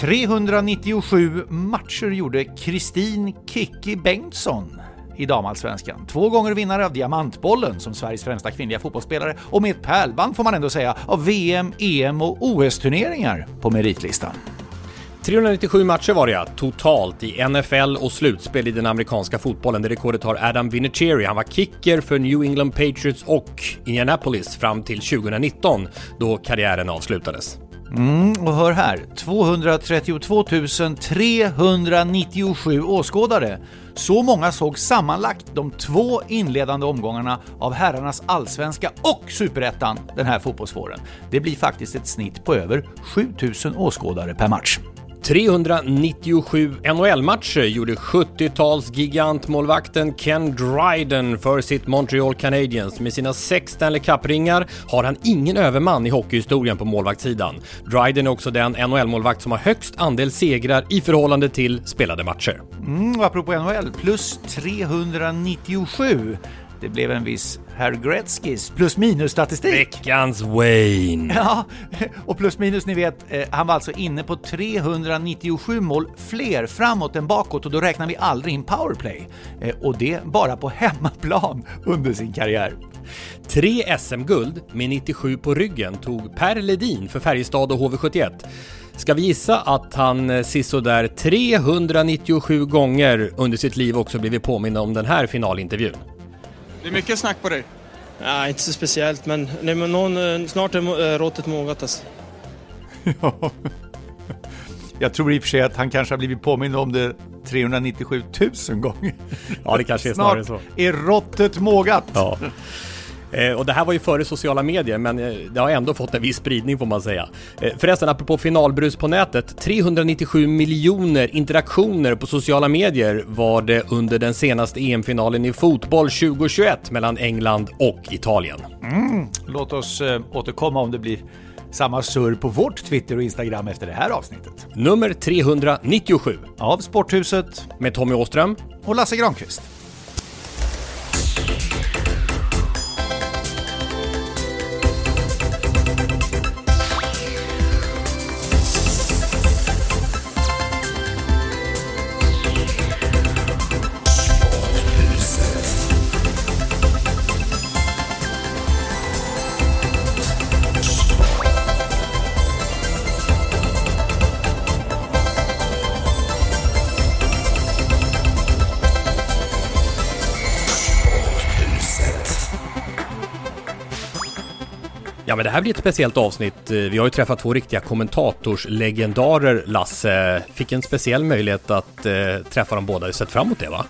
–397 matcher gjorde Kristin Kikki Bengtsson i damallsvenskan. Två gånger vinnare av Diamantbollen som Sveriges främsta kvinnliga fotbollsspelare och med ett pärlband får man ändå säga av VM, EM och OS-turneringar på meritlistan. 397 matcher var det ja, totalt i NFL och slutspel i den amerikanska fotbollen. Det rekordet har Adam Vinatieri. Han var kicker för New England Patriots och Indianapolis fram till 2019 då karriären avslutades. Mm, och hör här, 232 397 åskådare. Så många såg sammanlagt de två inledande omgångarna av herrarnas allsvenska och superettan den här fotbollsvåren. Det blir faktiskt ett snitt på över 7000 åskådare per match. 397 NHL-matcher gjorde 70-talsgigantmålvakten Ken Dryden för sitt Montreal Canadiens. Med sina sex Stanley Cup-ringar har han ingen överman i hockeyhistorien på målvaktssidan. Dryden är också den NHL-målvakt som har högst andel segrar i förhållande till spelade matcher. Mm, apropå NHL, plus 397. Det blev en viss herr Gretzkys plus minus-statistik. Veckans Wayne! Ja, och plus minus ni vet, eh, han var alltså inne på 397 mål fler framåt än bakåt och då räknar vi aldrig in powerplay. Eh, och det bara på hemmaplan under sin karriär. Tre SM-guld med 97 på ryggen tog Per Ledin för Färjestad och HV71. Ska vi gissa att han eh, sisådär 397 gånger under sitt liv också blivit påminna om den här finalintervjun? Det är mycket snack på dig. Nej, inte så speciellt, men, nej, men någon, eh, snart är eh, råttet mogat alltså. Ja. Jag tror i och för sig att han kanske har blivit påmind om det 397 000 gånger. Ja, det kanske är snarare Snart så. är råttet mågat. Ja. Eh, och det här var ju före sociala medier, men eh, det har ändå fått en viss spridning får man säga. Eh, förresten, apropå finalbrus på nätet, 397 miljoner interaktioner på sociala medier var det under den senaste EM-finalen i fotboll 2021 mellan England och Italien. Mm. Låt oss återkomma om det blir samma surr på vårt Twitter och Instagram efter det här avsnittet. Nummer 397 Av Sporthuset med Tommy Åström. och Lasse Granqvist. Ja men det här blir ett speciellt avsnitt. Eh, vi har ju träffat två riktiga kommentatorslegendarer, Lasse. Fick en speciell möjlighet att eh, träffa dem båda. Sett fram emot det va?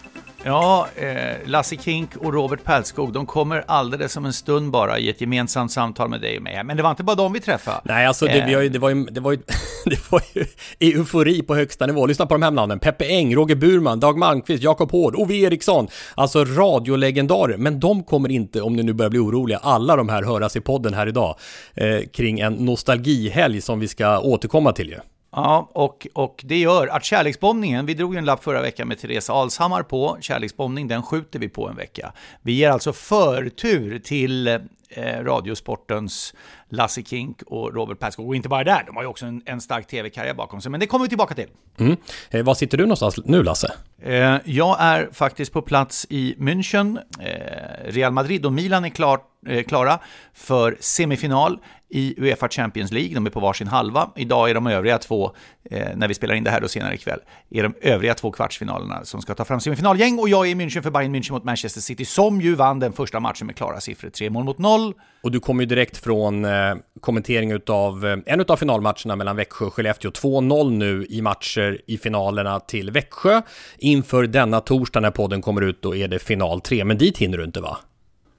Ja, eh, Lasse Kink och Robert Pälskog, de kommer alldeles som en stund bara i ett gemensamt samtal med dig och mig. Men det var inte bara dem vi träffade. Nej, alltså det, vi har ju, det var ju, det var ju, det var ju eufori på högsta nivå. Lyssna på de här namnen. Peppe Eng, Roger Burman, Dag Malmqvist, Jakob Hård, Ove Eriksson. Alltså radiolegendarer. Men de kommer inte, om ni nu börjar bli oroliga, alla de här höras i podden här idag. Eh, kring en nostalgihelg som vi ska återkomma till ju. Ja, och, och det gör att kärleksbombningen, vi drog ju en lapp förra veckan med Therese Alshammar på, kärleksbombning den skjuter vi på en vecka. Vi ger alltså förtur till eh, Radiosportens Lasse Kink och Robert Perskog. Och inte bara där, de har ju också en, en stark tv-karriär bakom sig. Men det kommer vi tillbaka till. Mm. Eh, var sitter du någonstans nu Lasse? Eh, jag är faktiskt på plats i München. Eh, Real Madrid och Milan är klar, eh, klara för semifinal i Uefa Champions League. De är på varsin halva. Idag är de övriga två, eh, när vi spelar in det här då senare ikväll, är de övriga två kvartsfinalerna som ska ta fram semifinalgäng. Och jag är i München för Bayern München mot Manchester City, som ju vann den första matchen med klara siffror, tre mål mot noll. Och du kommer ju direkt från eh, kommentering av eh, en av finalmatcherna mellan Växjö och Skellefteå. 2-0 nu i matcher i finalerna till Växjö. Inför denna torsdag när podden kommer ut, då är det final 3. Men dit hinner du inte va?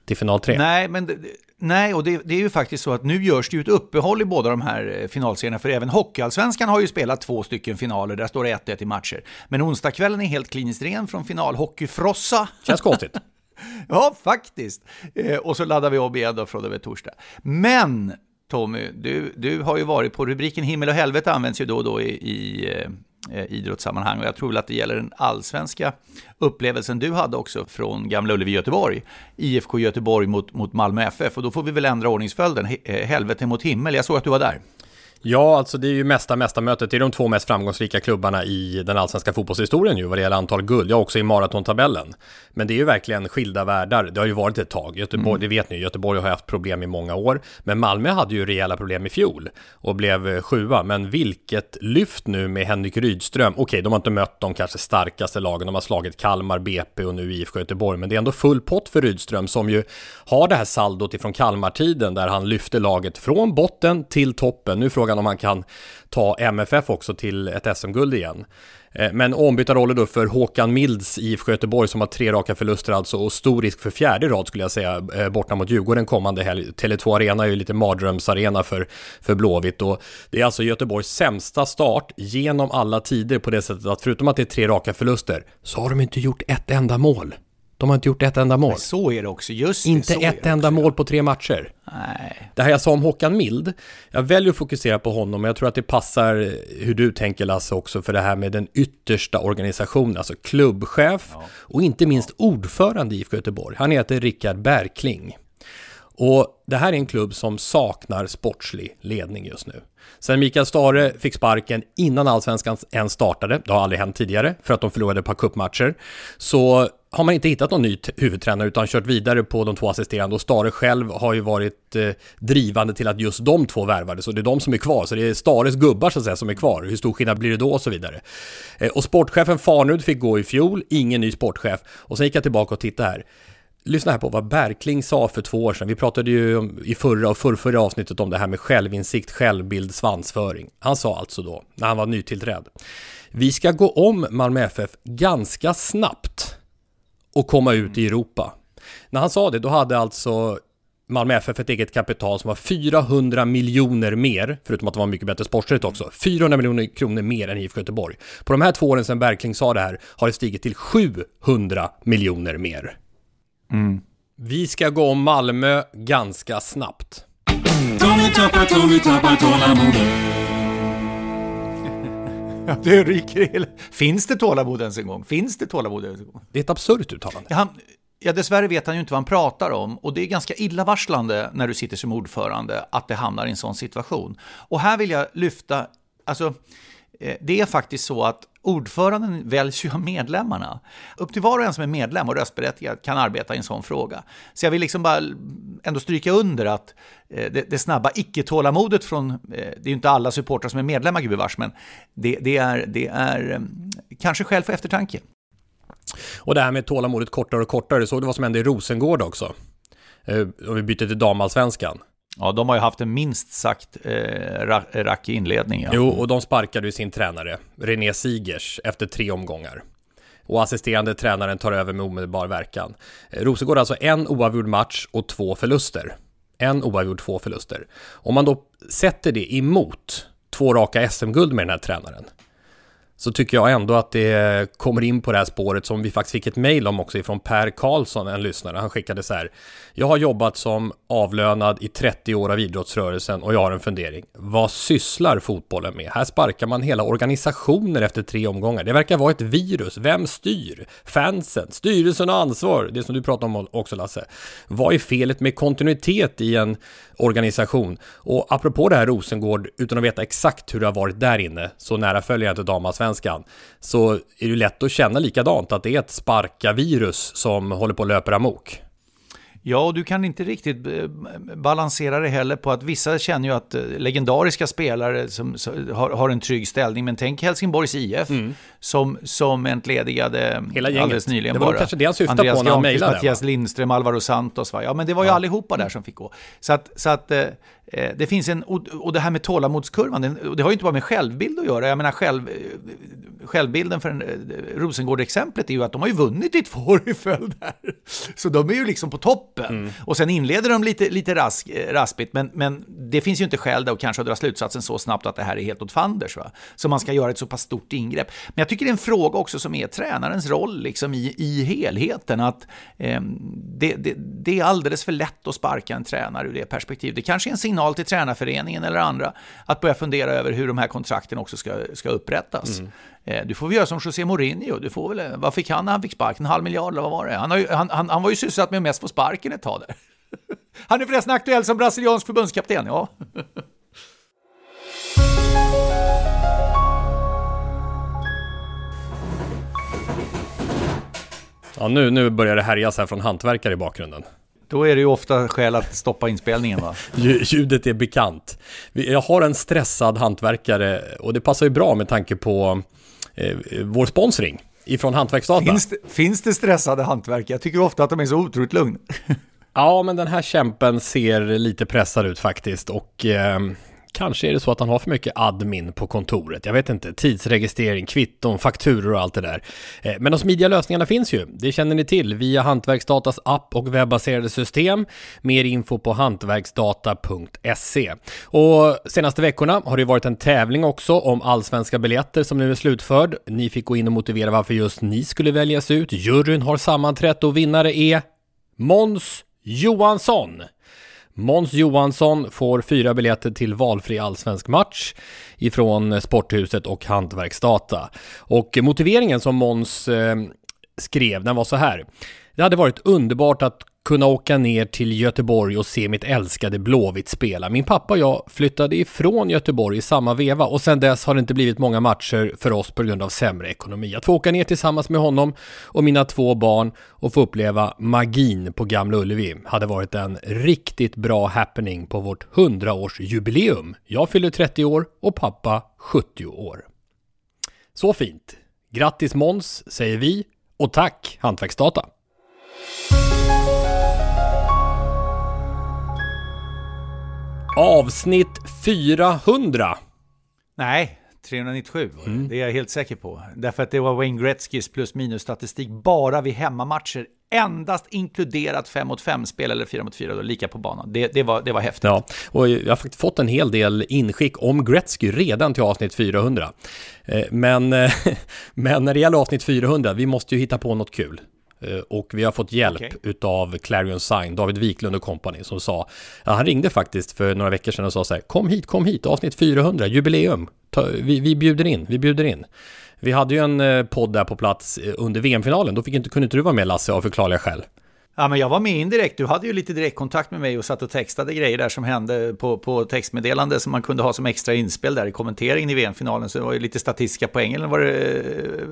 Till final 3? Nej, men nej, och det, det, är ju faktiskt så att nu görs det ju ett uppehåll i båda de här eh, finalserierna, för även Hockeyallsvenskan har ju spelat två stycken finaler, där står det 1-1 i matcher. Men onsdagskvällen är helt kliniskt ren från finalhockeyfrossa. Känns konstigt. ja, faktiskt. Eh, och så laddar vi om igen då från och med torsdag. Men Tommy, du, du har ju varit på rubriken himmel och helvete används ju då och då i, i eh, Eh, idrottssammanhang. Och jag tror väl att det gäller den allsvenska upplevelsen du hade också från Gamla Ullevi Göteborg, IFK Göteborg mot, mot Malmö FF och då får vi väl ändra ordningsföljden, eh, helvete mot himmel, jag såg att du var där. Ja, alltså det är ju mesta mesta mötet. Det är de två mest framgångsrika klubbarna i den allsvenska fotbollshistorien ju vad det gäller antal guld. Ja, också i maratontabellen. Men det är ju verkligen skilda världar. Det har ju varit ett tag. Göteborg, mm. det vet ni, Göteborg har haft problem i många år. Men Malmö hade ju rejäla problem i fjol och blev eh, sjua. Men vilket lyft nu med Henrik Rydström. Okej, de har inte mött de kanske starkaste lagen. De har slagit Kalmar, BP och nu IFK Göteborg. Men det är ändå full pott för Rydström som ju har det här saldot ifrån Kalmar-tiden där han lyfte laget från botten till toppen. Nu frågan om han kan ta MFF också till ett SM-guld igen. Eh, men ombytta roller då för Håkan Milds IFK Göteborg som har tre raka förluster alltså och stor risk för fjärde rad skulle jag säga eh, borta mot Djurgården kommande helg. Tele2 Arena är ju lite mardrömsarena för, för Blåvitt och det är alltså Göteborgs sämsta start genom alla tider på det sättet att förutom att det är tre raka förluster så har de inte gjort ett enda mål. De har inte gjort ett enda mål. Men så är det också, just det, Inte ett enda mål på tre matcher. Nej. Det här jag sa om Håkan Mild, jag väljer att fokusera på honom, men jag tror att det passar hur du tänker Lasse också, för det här med den yttersta organisationen, alltså klubbchef ja. och inte minst ordförande i IFK Göteborg. Han heter Rickard Bärkling. Och det här är en klubb som saknar sportslig ledning just nu. Sen Mikael Stare fick sparken innan allsvenskan ens startade, det har aldrig hänt tidigare, för att de förlorade ett par cupmatcher, så har man inte hittat någon ny huvudtränare utan kört vidare på de två assisterande och Stare själv har ju varit eh, drivande till att just de två värvades och det är de som är kvar. Så det är Stares gubbar så att säga som är kvar. Hur stor skillnad blir det då och så vidare. Eh, och sportchefen Farnud fick gå i fjol, ingen ny sportchef. Och sen gick jag tillbaka och tittade här. Lyssna här på vad Berkling sa för två år sedan. Vi pratade ju i förra och förrförra avsnittet om det här med självinsikt, självbild, svansföring. Han sa alltså då, när han var nytillträdd. Vi ska gå om Malmö FF ganska snabbt och komma ut i Europa. När han sa det, då hade alltså Malmö FF ett eget kapital som var 400 miljoner mer, förutom att det var mycket bättre sportsligt också, 400 miljoner kronor mer än IFK Göteborg. På de här två åren sedan Berkling sa det här har det stigit till 700 miljoner mer. Mm. Vi ska gå om Malmö ganska snabbt. Tommy tappar, Tommy tappar tålamodet. Ja, det ryker Finns det tålamod ens en gång? Finns det tålamod ens en gång? Det är ett absurt uttalande. Ja, han, ja, dessvärre vet han ju inte vad han pratar om och det är ganska illavarslande när du sitter som ordförande att det hamnar i en sån situation. Och här vill jag lyfta, alltså Eh, det är faktiskt så att ordföranden väljs ju av medlemmarna. Upp till var och en som är medlem och röstberättigad kan arbeta i en sån fråga. Så jag vill liksom bara ändå stryka under att eh, det, det snabba icke-tålamodet från, eh, det är ju inte alla supportrar som är medlemmar gubevars, men det, det, är, det är kanske skäl för eftertanke. Och det här med tålamodet kortare och kortare, såg du vad som hände i Rosengård också? Om vi byter till damallsvenskan. Ja, de har ju haft en minst sagt eh, rackig inledning. Ja. Jo, och de sparkade ju sin tränare, René Sigers, efter tre omgångar. Och assisterande tränaren tar över med omedelbar verkan. Eh, Rosengård har alltså en oavgjord match och två förluster. En oavgjord, två förluster. Om man då sätter det emot två raka SM-guld med den här tränaren, så tycker jag ändå att det kommer in på det här spåret som vi faktiskt fick ett mejl om också ifrån Per Karlsson, en lyssnare. Han skickade så här. Jag har jobbat som avlönad i 30 år av idrottsrörelsen och jag har en fundering. Vad sysslar fotbollen med? Här sparkar man hela organisationer efter tre omgångar. Det verkar vara ett virus. Vem styr? Fansen? Styrelsen har ansvar. Det som du pratade om också Lasse. Vad är felet med kontinuitet i en organisation? Och apropå det här Rosengård, utan att veta exakt hur det har varit där inne, så nära följer jag inte damallsvenskan, så är det lätt att känna likadant att det är ett sparka-virus som håller på att löpa amok. Ja, och du kan inte riktigt eh, balansera det heller på att vissa känner ju att eh, legendariska spelare som, har, har en trygg ställning. Men tänk Helsingborgs IF mm. som, som entledigade Hela gänget. alldeles nyligen det var bara. kanske det han syftade på när han mejlade. Mattias Lindström, Alvaro Santos. Va? Ja, men det var ju ja. allihopa där som fick gå. Så att, så att Eh, det finns en, och det här med tålamodskurvan, det har ju inte bara med självbild att göra. Jag menar själv, eh, självbilden för eh, Rosengård-exemplet är ju att de har ju vunnit i två år i följd här. Så de är ju liksom på toppen. Mm. Och sen inleder de lite, lite rask, raspigt, men, men det finns ju inte skäl då att kanske dra slutsatsen så snabbt att det här är helt åt fanders. Va? Så man ska göra ett så pass stort ingrepp. Men jag tycker det är en fråga också som är tränarens roll liksom i, i helheten. Att eh, det, det, det är alldeles för lätt att sparka en tränare ur det perspektivet. Det kanske är en signal signal till tränarföreningen eller andra att börja fundera över hur de här kontrakten också ska, ska upprättas. Mm. Eh, du får väl göra som José Mourinho. Du får väl, vad fick han när han fick sparken? En halv miljard eller vad var det? Han, har ju, han, han, han var ju sysselsatt med mest få sparken ett tag där. Han är förresten aktuell som brasiliansk förbundskapten, ja. Ja, nu, nu börjar det härjas här från hantverkare i bakgrunden. Då är det ju ofta skäl att stoppa inspelningen va? Ljudet är bekant. Jag har en stressad hantverkare och det passar ju bra med tanke på eh, vår sponsring ifrån Hantverksdata. Finns det, finns det stressade hantverkare? Jag tycker ofta att de är så otroligt lugna. ja, men den här kämpen ser lite pressad ut faktiskt och eh, Kanske är det så att han har för mycket admin på kontoret. Jag vet inte. Tidsregistrering, kvitton, fakturor och allt det där. Eh, men de smidiga lösningarna finns ju. Det känner ni till via Hantverksdatas app och webbaserade system. Mer info på hantverksdata.se. Och senaste veckorna har det varit en tävling också om allsvenska biljetter som nu är slutförd. Ni fick gå in och motivera varför just ni skulle väljas ut. Juryn har sammanträtt och vinnare är Måns Johansson. Måns Johansson får fyra biljetter till valfri allsvensk match ifrån Sporthuset och Hantverksdata. Och motiveringen som Måns eh, skrev, den var så här. Det hade varit underbart att kunna åka ner till Göteborg och se mitt älskade Blåvitt spela. Min pappa och jag flyttade ifrån Göteborg i samma veva och sedan dess har det inte blivit många matcher för oss på grund av sämre ekonomi. Att få åka ner tillsammans med honom och mina två barn och få uppleva magin på Gamla Ullevi hade varit en riktigt bra happening på vårt 100-årsjubileum. Jag fyller 30 år och pappa 70 år. Så fint! Grattis Måns, säger vi och tack Hantverksdata! Avsnitt 400. Nej, 397 mm. Det är jag helt säker på. Därför att det var Wayne Gretzkys plus minus statistik bara vid hemmamatcher. Endast inkluderat 5 mot 5 spel eller 4 mot 4, då, lika på banan. Det, det, var, det var häftigt. Ja, och jag har faktiskt fått en hel del inskick om Gretzky redan till avsnitt 400. Eh, men, men när det gäller avsnitt 400, vi måste ju hitta på något kul. Eh, och vi har fått hjälp okay. utav Clarion Sign, David Wiklund och company som sa, ja, han ringde faktiskt för några veckor sedan och sa så här, kom hit, kom hit, avsnitt 400, jubileum, Ta, vi, vi bjuder in, vi bjuder in. Vi hade ju en eh, podd där på plats eh, under VM-finalen, då fick inte, kunde inte du vara med Lasse av förklarliga skäl. Ja, men jag var med indirekt. Du hade ju lite direktkontakt med mig och satt och textade grejer där som hände på, på textmeddelande som man kunde ha som extra inspel där i kommenteringen i VM-finalen. Så det var ju lite statistiska poäng eller vad det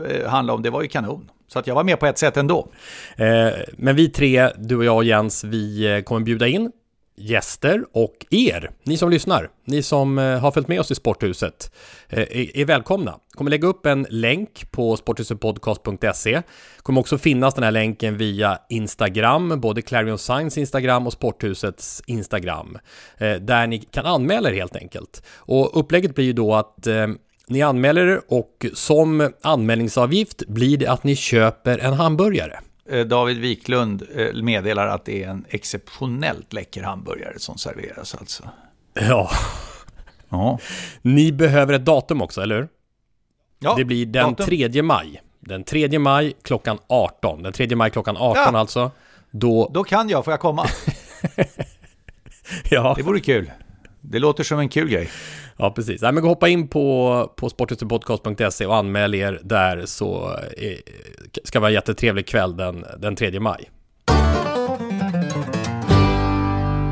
eh, handlade om. Det var ju kanon. Så att jag var med på ett sätt ändå. Eh, men vi tre, du och jag och Jens, vi eh, kommer bjuda in gäster och er, ni som lyssnar, ni som eh, har följt med oss i Sporthuset, eh, är välkomna. kommer lägga upp en länk på sporthusetpodcast.se. kommer också finnas den här länken via Instagram, både Clarion Signs Instagram och Sporthusets Instagram, där ni kan anmäla er helt enkelt. Och upplägget blir ju då att ni anmäler er och som anmälningsavgift blir det att ni köper en hamburgare. Eh, David Wiklund eh, meddelar att det är en exceptionellt läcker hamburgare som serveras alltså. Ja. ja. Ni behöver ett datum också, eller hur? Ja, det blir den datum. 3 maj. Den 3 maj klockan 18. Den 3 maj klockan 18 Ja. alltså. Då, Då kan jag, får jag komma? ja, Det vore kul. Det låter som en kul grej ja, precis. Nej, men gå hoppa in på, på sporthusetpodcast.se och anmäl er där så eh, är, ska det vara en jättetrevlig kväll den, den 3 maj.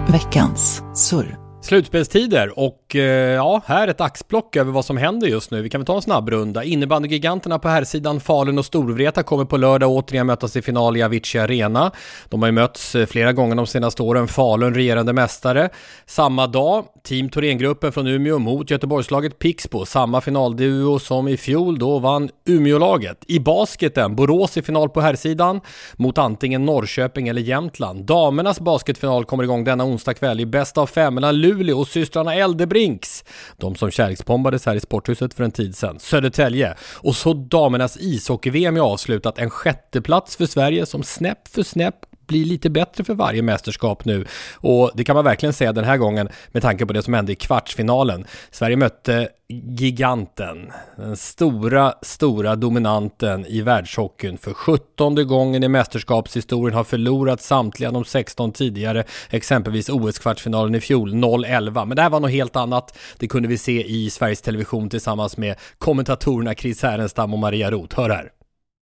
Veckans surr. Slutspelstider och eh, ja, här ett axplock över vad som händer just nu. Vi kan väl ta en snabbrunda. Innebandygiganterna på här sidan Falun och Storvreta kommer på lördag återigen mötas i final i Avicii Arena. De har ju mötts eh, flera gånger de senaste åren. Falun regerande mästare. Samma dag, Team Thorengruppen från Umeå mot Göteborgslaget Pixbo. Samma finalduo som i fjol, då vann Umeålaget. I basketen, Borås i final på herrsidan mot antingen Norrköping eller Jämtland. Damernas basketfinal kommer igång denna onsdag kväll i bäst av fem mellan Luleå och systrarna Eldebrinks. De som kärleksbombades här i sporthuset för en tid sedan. Södertälje. Och så damernas ishockey-VM är avslutat. En sjätteplats för Sverige som snäpp för snäpp blir lite bättre för varje mästerskap nu. Och det kan man verkligen säga den här gången med tanke på det som hände i kvartsfinalen. Sverige mötte giganten, den stora, stora dominanten i världshockeyn. För 17 gången i mästerskapshistorien har förlorat samtliga de 16 tidigare, exempelvis OS-kvartsfinalen i fjol, 0-11. Men det här var något helt annat. Det kunde vi se i Sveriges Television tillsammans med kommentatorerna Chris Härenstam och Maria Roth. Hör här.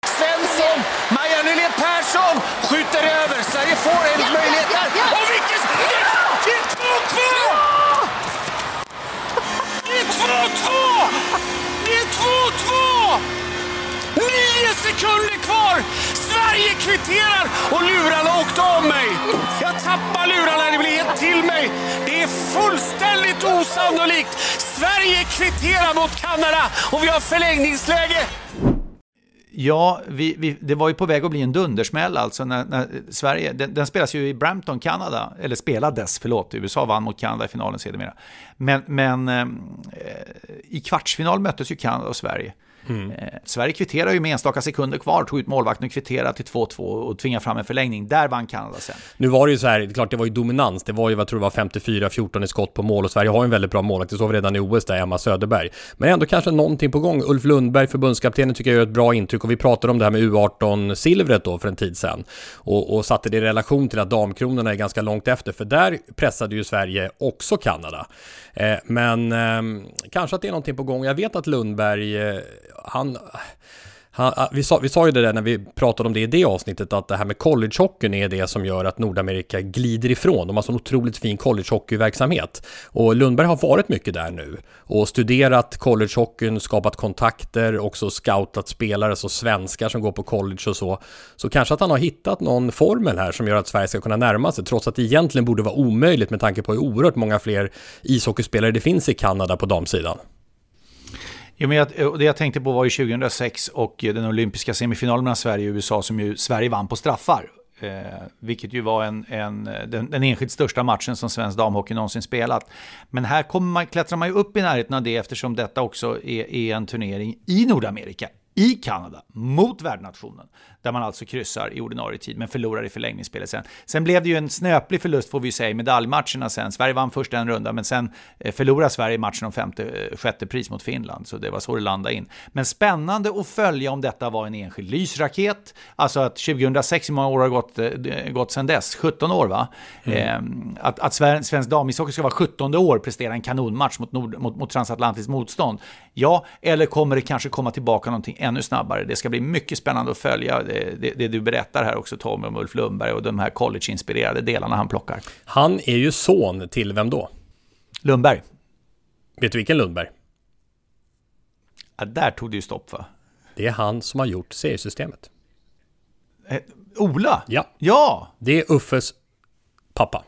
Svensson, Maja Nylén Persson skjuter får en möjlighet där. Och vilken... Det är 2-2! Det är 2-2! Det är 2-2! Nio sekunder kvar! Sverige kvitterar och lurarna åkte om mig. Jag tappar lurarna, det blir helt till mig. Det är fullständigt osannolikt. Sverige kvitterar mot Kanada och vi har förlängningsläge. Ja, vi, vi, det var ju på väg att bli en dundersmäll alltså när, när Sverige, den, den spelas ju i Brampton, Kanada, eller spelades, förlåt, USA vann mot Kanada i finalen sedermera. Men, men eh, i kvartsfinal möttes ju Kanada och Sverige. Eh, Sverige kvitterar ju med enstaka sekunder kvar, tog ut målvakten och kvitterade till 2-2 och tvingade fram en förlängning. Där vann Kanada sen. Nu var det ju så här, det är klart det var ju dominans. Det var ju, vad tror jag var 54-14 i skott på mål och Sverige har ju en väldigt bra målvakt. Det såg vi redan i OS där, Emma Söderberg. Men ändå kanske någonting på gång. Ulf Lundberg, förbundskaptenen, tycker jag gör ett bra intryck och vi pratade om det här med U18-silvret då för en tid sedan. Och, och satte det i relation till att damkronorna är ganska långt efter, för där pressade ju Sverige också Kanada. Eh, men ehm, kanske att det är någonting på gång. Jag vet att Lundberg, eh, han... Han, ah, vi, sa, vi sa ju det där när vi pratade om det i det avsnittet att det här med collegehockeyn är det som gör att Nordamerika glider ifrån. De har så otroligt fin collegehockeyverksamhet. Och Lundberg har varit mycket där nu och studerat collegehockeyn, skapat kontakter, också scoutat spelare, så svenskar som går på college och så. Så kanske att han har hittat någon formel här som gör att Sverige ska kunna närma sig, trots att det egentligen borde vara omöjligt med tanke på hur oerhört många fler ishockeyspelare det finns i Kanada på damsidan. Jo, men jag, det jag tänkte på var ju 2006 och den olympiska semifinalen mellan Sverige och USA som ju Sverige vann på straffar. Eh, vilket ju var en, en, den, den enskilt största matchen som svensk damhockey någonsin spelat. Men här kommer man, klättrar man ju upp i närheten av det eftersom detta också är, är en turnering i Nordamerika, i Kanada, mot värdnationen. Där man alltså kryssar i ordinarie tid, men förlorar i förlängningsspelet sen. Sen blev det ju en snöplig förlust får vi säga i medaljmatcherna sen. Sverige vann först en runda, men sen eh, förlorade Sverige matchen om femte, eh, sjätte pris mot Finland. Så det var så det landade in. Men spännande att följa om detta var en enskild lysraket. Alltså att 2006, hur många år har gått, eh, gått sedan dess? 17 år va? Eh, att, att svensk, svensk damishockey ska vara 17 år prestera en kanonmatch mot, nord, mot, mot transatlantiskt motstånd. Ja, eller kommer det kanske komma tillbaka någonting ännu snabbare? Det ska bli mycket spännande att följa det, det, det du berättar här också Tommy om Ulf Lundberg och de här college-inspirerade delarna han plockar. Han är ju son till vem då? Lundberg. Vet du vilken Lundberg? Ja, där tog det ju stopp va? Det är han som har gjort seriesystemet. Eh, Ola? Ja. Ja! Det är Uffes pappa.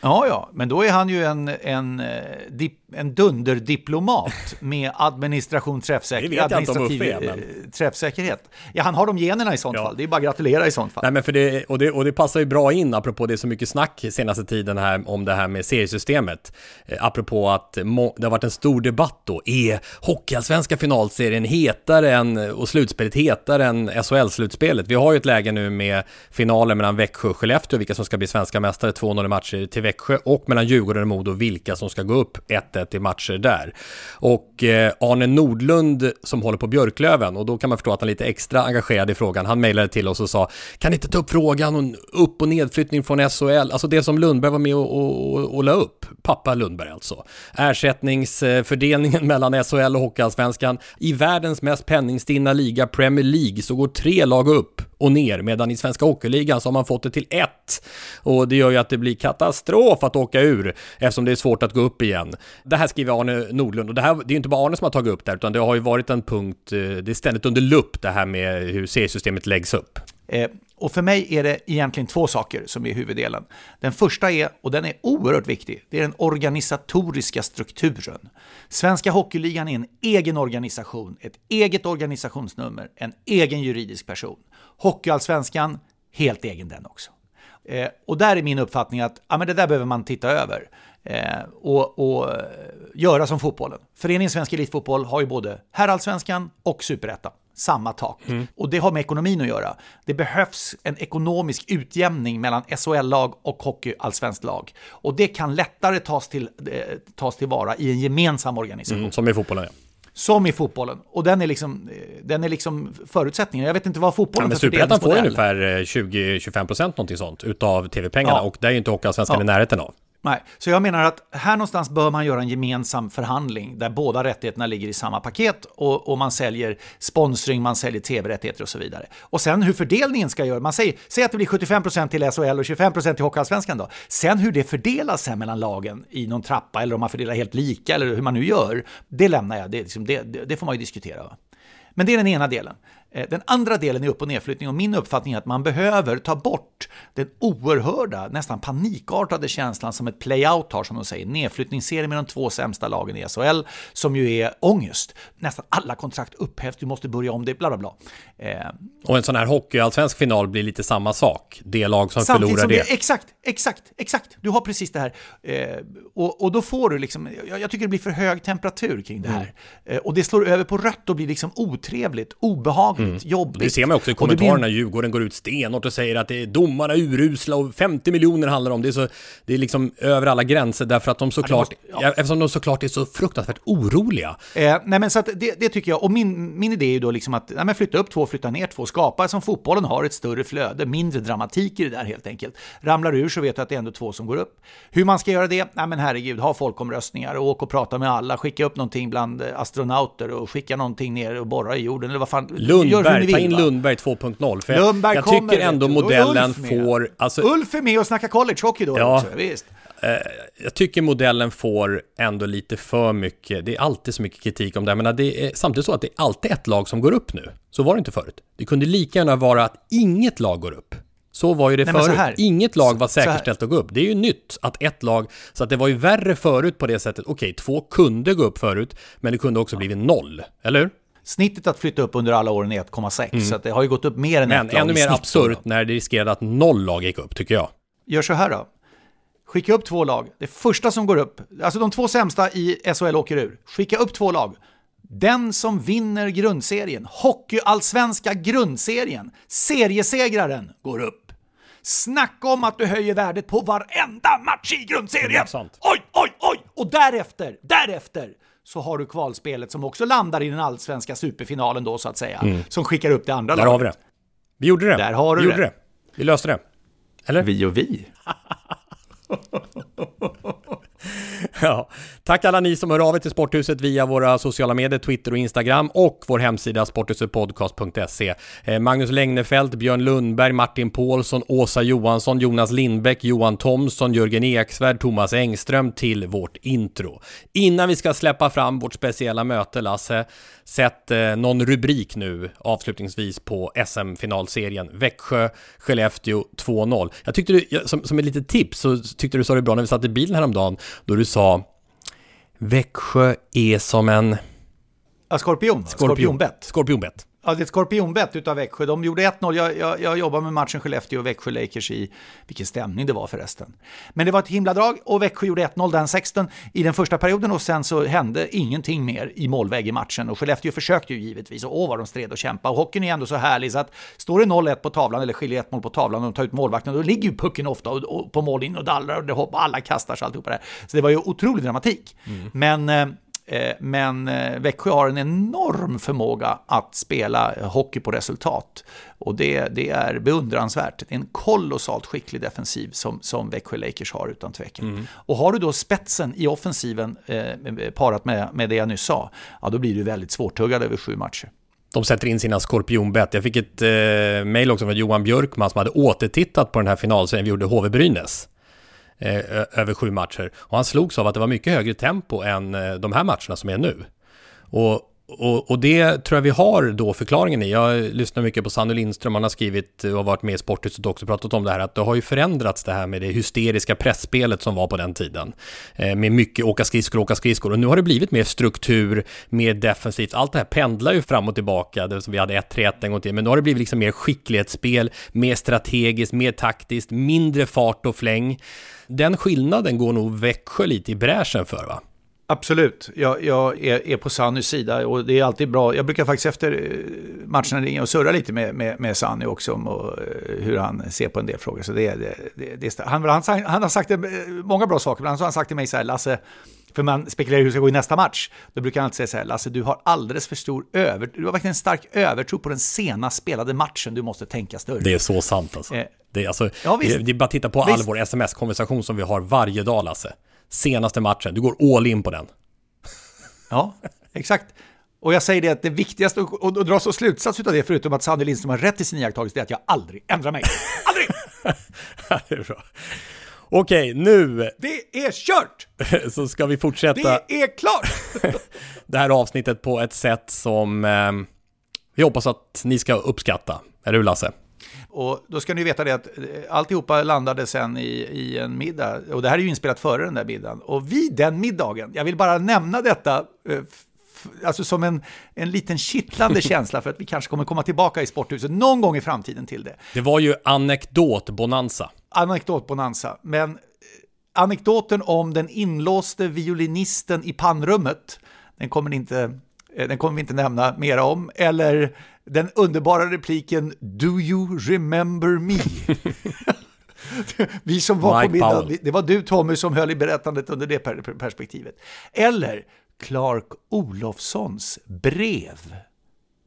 Ja, ja, men då är han ju en, en, eh, dip, en dunderdiplomat med administration träffsäker, administrativ är, men- eh, träffsäkerhet. Ja, han har de generna i sånt Ja. fall. Det är bara att gratulera i sånt fall. Nej men för det, och det, och det passar ju bra in apropå det är så mycket snack senaste tiden här om det här med seriesystemet. Eh, apropå att det har varit en stor debatt då. Är Hockeyallsvenska finalserien hetare än, och slutspelet hetare än SHL-slutspelet? Vi har ju ett läge nu med finalen mellan Växjö och Skellefteå, vilka som ska bli svenska mästare, 2-0 matcher till Växjö och mellan Djurgården och Modo vilka som ska gå upp till matcher där. Och eh, Arne Nordlund som håller på Björklöven och då kan man förstå att han är lite extra engagerad i frågan. Han mejlade till oss och sa kan ni inte ta upp frågan om upp och nedflyttning från SHL, alltså det som Lundberg var med och, och, och, och la upp, pappa Lundberg alltså. Ersättningsfördelningen mellan SHL och Hockeyallsvenskan. I världens mest penningstinna liga Premier League så går tre lag upp och ner, medan i Svenska Hockeyligan så har man fått det till ett. Och det gör ju att det blir katastrof att åka ur, eftersom det är svårt att gå upp igen. Det här skriver Arne Nordlund, och det, här, det är ju inte bara Arne som har tagit upp det, här, utan det har ju varit en punkt, eh, det är ständigt under lupp det här med hur seriesystemet läggs upp. Eh, och för mig är det egentligen två saker som är huvuddelen. Den första är, och den är oerhört viktig, det är den organisatoriska strukturen. Svenska Hockeyligan är en egen organisation, ett eget organisationsnummer, en egen juridisk person. Hockeyallsvenskan, helt egen den också. Eh, och där är min uppfattning att ja, men det där behöver man titta över eh, och, och eh, göra som fotbollen. Föreningen Svensk Elitfotboll har ju både herrallsvenskan och superettan samma tak. Mm. Och det har med ekonomin att göra. Det behövs en ekonomisk utjämning mellan SHL-lag och hockeyallsvenskt lag. Och det kan lättare tas, till, eh, tas tillvara i en gemensam organisation. Mm, som i fotbollen, ja. Som i fotbollen. Och den är liksom, eh, den är liksom förutsättningen. Jag vet inte vad fotbollen ja, för Superettan får ungefär 20-25% någonting sånt utav tv-pengarna. Ja. Och det är ju inte Hockeyallsvenskan ja. i närheten av. Nej, så jag menar att här någonstans bör man göra en gemensam förhandling där båda rättigheterna ligger i samma paket och, och man säljer sponsring, man säljer tv-rättigheter och så vidare. Och sen hur fördelningen ska göras, man säger, säg att det blir 75% till SHL och 25% till Hockeyallsvenskan då. Sen hur det fördelas sen mellan lagen i någon trappa eller om man fördelar helt lika eller hur man nu gör, det lämnar jag, det, liksom, det, det får man ju diskutera. Va? Men det är den ena delen. Eh, den andra delen är upp och nedflyttning och min uppfattning är att man behöver ta bort den oerhörda, nästan panikartade känslan som ett playout har, som de säger. Nedflyttningsserie med de två sämsta lagen i SHL, som ju är ångest. Nästan alla kontrakt upphävs, du måste börja om det, bla bla bla. Eh, och en sån här hockeyallsvensk final blir lite samma sak. Det lag som förlorar som det. det. Exakt, exakt, exakt. Du har precis det här. Eh, och, och då får du liksom, jag, jag, tycker det blir för hög temperatur kring det här. Mm. Eh, och det slår över på rött och blir liksom otrevligt, obehagligt mm. Jobbigt. Det ser man också i kommentarerna när Djurgården går ut stenhårt och säger att det är domarna urusla och 50 miljoner handlar om. Det är, så, det är liksom över alla gränser därför att de såklart, ja, måste, ja. eftersom de såklart är så fruktansvärt oroliga. Eh, nej men så att det, det, tycker jag, och min, min idé är ju då liksom att nej, men flytta upp två, flytta ner två, skapa som fotbollen har ett större flöde, mindre dramatik i det där helt enkelt. Ramlar ur så vet du att det är ändå två som går upp. Hur man ska göra det? Nej men herregud, ha folkomröstningar och åk och prata med alla, skicka upp någonting bland astronauter och skicka någonting ner och borra i jorden eller vad fan. Lundberg, ta in Lundberg 2.0. För Lundberg jag, jag tycker ändå modellen får... Alltså, Ulf är med och snackar college hockey då ja, också, visst. Eh, jag tycker modellen får ändå lite för mycket, det är alltid så mycket kritik om det, men det är samtidigt så att det är alltid ett lag som går upp nu. Så var det inte förut. Det kunde lika gärna vara att inget lag går upp. Så var ju det Nej, förut. Inget lag var säkerställt att gå upp. Det är ju nytt att ett lag, så att det var ju värre förut på det sättet. Okej, två kunde gå upp förut, men det kunde också blivit noll, eller hur? Snittet att flytta upp under alla åren är 1,6, mm. så det har ju gått upp mer än Men ett lag ännu mer absurt när det riskerade att noll lag gick upp, tycker jag. Gör så här då. Skicka upp två lag. Det första som går upp, alltså de två sämsta i SHL åker ur. Skicka upp två lag. Den som vinner grundserien, hockeyallsvenska grundserien, seriesegraren, går upp. Snacka om att du höjer värdet på varenda match i grundserien! Oj, oj, oj! Och därefter, därefter så har du kvalspelet som också landar i den allsvenska superfinalen då så att säga. Mm. Som skickar upp det andra Där laget. har vi det. Vi gjorde det. Där har du vi det. Gjorde det. Vi löste det. Eller? Vi och vi. ja, tack alla ni som hör av er till Sporthuset via våra sociala medier, Twitter och Instagram och vår hemsida sporthusetpodcast.se. Eh, Magnus Lägnefelt, Björn Lundberg, Martin Paulsson, Åsa Johansson, Jonas Lindbäck, Johan Thomsson, Jörgen Eksvärd, Thomas Engström till vårt intro. Innan vi ska släppa fram vårt speciella möte, Lasse, Sätt eh, någon rubrik nu avslutningsvis på SM-finalserien. Växjö, Skellefteå 2-0. Jag tyckte du, som, som ett litet tips, så tyckte du sa det bra när vi satt i bilen häromdagen, då du sa Växjö är som en... Ja, skorpion. Skorpionbett. Skorpionbett. Ja, det är ett skorpionbett utav Växjö. De gjorde 1-0. Jag, jag, jag jobbar med matchen Skellefteå och Växjö Lakers i, vilken stämning det var förresten. Men det var ett himla drag och Växjö gjorde 1-0 den 16 i den första perioden och sen så hände ingenting mer i målväg i matchen. Och Skellefteå försökte ju givetvis och åh vad de stred och kämpade. Och hockeyn är ändå så härlig så att står det 0-1 på tavlan eller skiljer ett mål på tavlan och de tar ut målvakten, då ligger ju pucken ofta och, och på mål in och dallrar och det hoppar, alla kastar sig alltihopa där. Så det var ju otrolig dramatik. Mm. Men Eh, men eh, Växjö har en enorm förmåga att spela hockey på resultat. Och det, det är beundransvärt. Det är en kolossalt skicklig defensiv som, som Växjö Lakers har utan tvekan. Mm. Och har du då spetsen i offensiven eh, parat med, med det jag nyss sa, ja då blir du väldigt svårtuggad över sju matcher. De sätter in sina skorpionbett. Jag fick ett eh, mejl också från Johan Björkman som hade återtittat på den här finalserien vi gjorde HV Brynäs eh, Eh, över sju matcher. Och han slogs av att det var mycket högre tempo än eh, de här matcherna som är nu. Och och, och, det tror jag vi har då förklaringen i. Jag lyssnar mycket på Sanny Lindström, han har skrivit och har varit med i Sporthuset också pratat om det här, att det har ju förändrats det här med det hysteriska pressspelet som var på den tiden. Eh, med mycket åka skridskor, åka skridskor. Och nu har det blivit mer struktur, mer defensivt. Allt det här pendlar ju fram och tillbaka. Det som vi hade 1-3-1 en gång till. Men nu har det blivit liksom mer skicklighetsspel, mer strategiskt, mer taktiskt, mindre fart och fläng. Den skillnaden går nog Växjö lite i bräschen för va? Absolut, jag, jag är, är, på Sannys sida och det är alltid bra. Jag brukar faktiskt efter eh, matcherna ringa och surra lite med, med, med Sanny också om och, eh, hur han ser på en del frågor. Så det, det, det, det han, han, han, har sagt eh, många bra saker, men han har sagt till mig så här, Lasse, för man spekulerar hur det ska gå i nästa match. Då brukar han alltid säga så här, Lasse, du har alldeles för stor över... Du har verkligen en stark övertro på den senast spelade matchen. Du måste tänka större. Det är så sant alltså. Eh, det, är alltså ja, det, det är bara att titta på visst. all vår sms-konversation som vi har varje dag, Lasse senaste matchen. Du går all in på den. Ja, exakt. Och jag säger det att det viktigaste att dra så slutsats av det, förutom att Sanny Lindström har rätt i sin iakttagelse, är att jag aldrig ändrar mig. Aldrig! det är bra. Okej, nu... Det är kört! så ska vi fortsätta... Det är klart! det här avsnittet på ett sätt som eh, vi hoppas att ni ska uppskatta. Eller hur Lasse? Och då ska ni veta det att eh, alltihopa landade sen i, i en middag. Och det här är ju inspelat före den där middagen. Och vid den middagen, jag vill bara nämna detta, eh, alltså som en, en liten kittlande känsla för att vi kanske kommer komma tillbaka i sporthuset någon gång i framtiden till det. Det var ju anekdot-bonanza. Anekdot-bonanza, men eh, anekdoten om den inlåste violinisten i pannrummet, den kommer, inte, den kommer vi inte nämna mera om. Eller den underbara repliken “Do you remember me?” Vi som var Mike på middagen, det var du Tommy som höll i berättandet under det perspektivet. Eller Clark Olofssons brev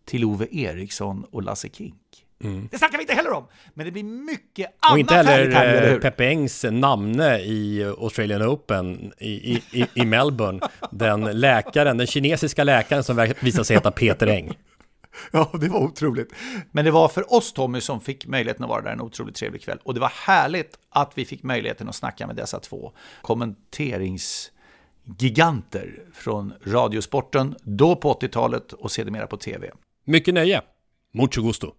till Ove Eriksson och Lasse Kink. Mm. Det snackar vi inte heller om, men det blir mycket annat Och inte heller eh, Peppe Engs namne i Australian Open i, i, i Melbourne. Den läkaren, den kinesiska läkaren som visar sig heta Peter Eng. Ja, det var otroligt. Men det var för oss Tommy som fick möjligheten att vara där en otroligt trevlig kväll. Och det var härligt att vi fick möjligheten att snacka med dessa två kommenteringsgiganter från radiosporten, då på 80-talet och sedermera på tv. Mycket nöje. Mucho gusto.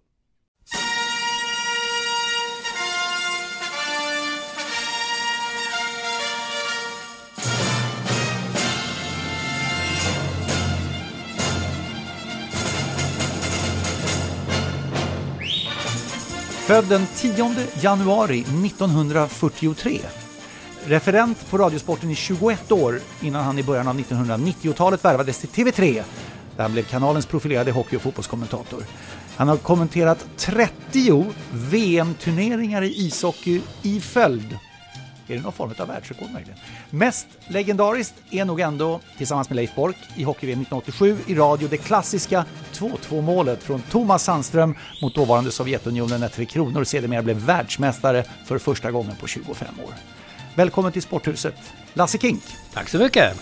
Född den 10 januari 1943. Referent på Radiosporten i 21 år innan han i början av 1990-talet värvades till TV3 där han blev kanalens profilerade hockey och fotbollskommentator. Han har kommenterat 30 VM-turneringar i ishockey i följd är det någon form av världsrekord möjligen? Mest legendariskt är nog ändå, tillsammans med Leif Bork, i hockey-VM 1987 i radio det klassiska 2-2 målet från Thomas Sandström mot dåvarande Sovjetunionen när Tre Kronor sedermera blev världsmästare för första gången på 25 år. Välkommen till Sporthuset, Lasse Kink. Tack så mycket.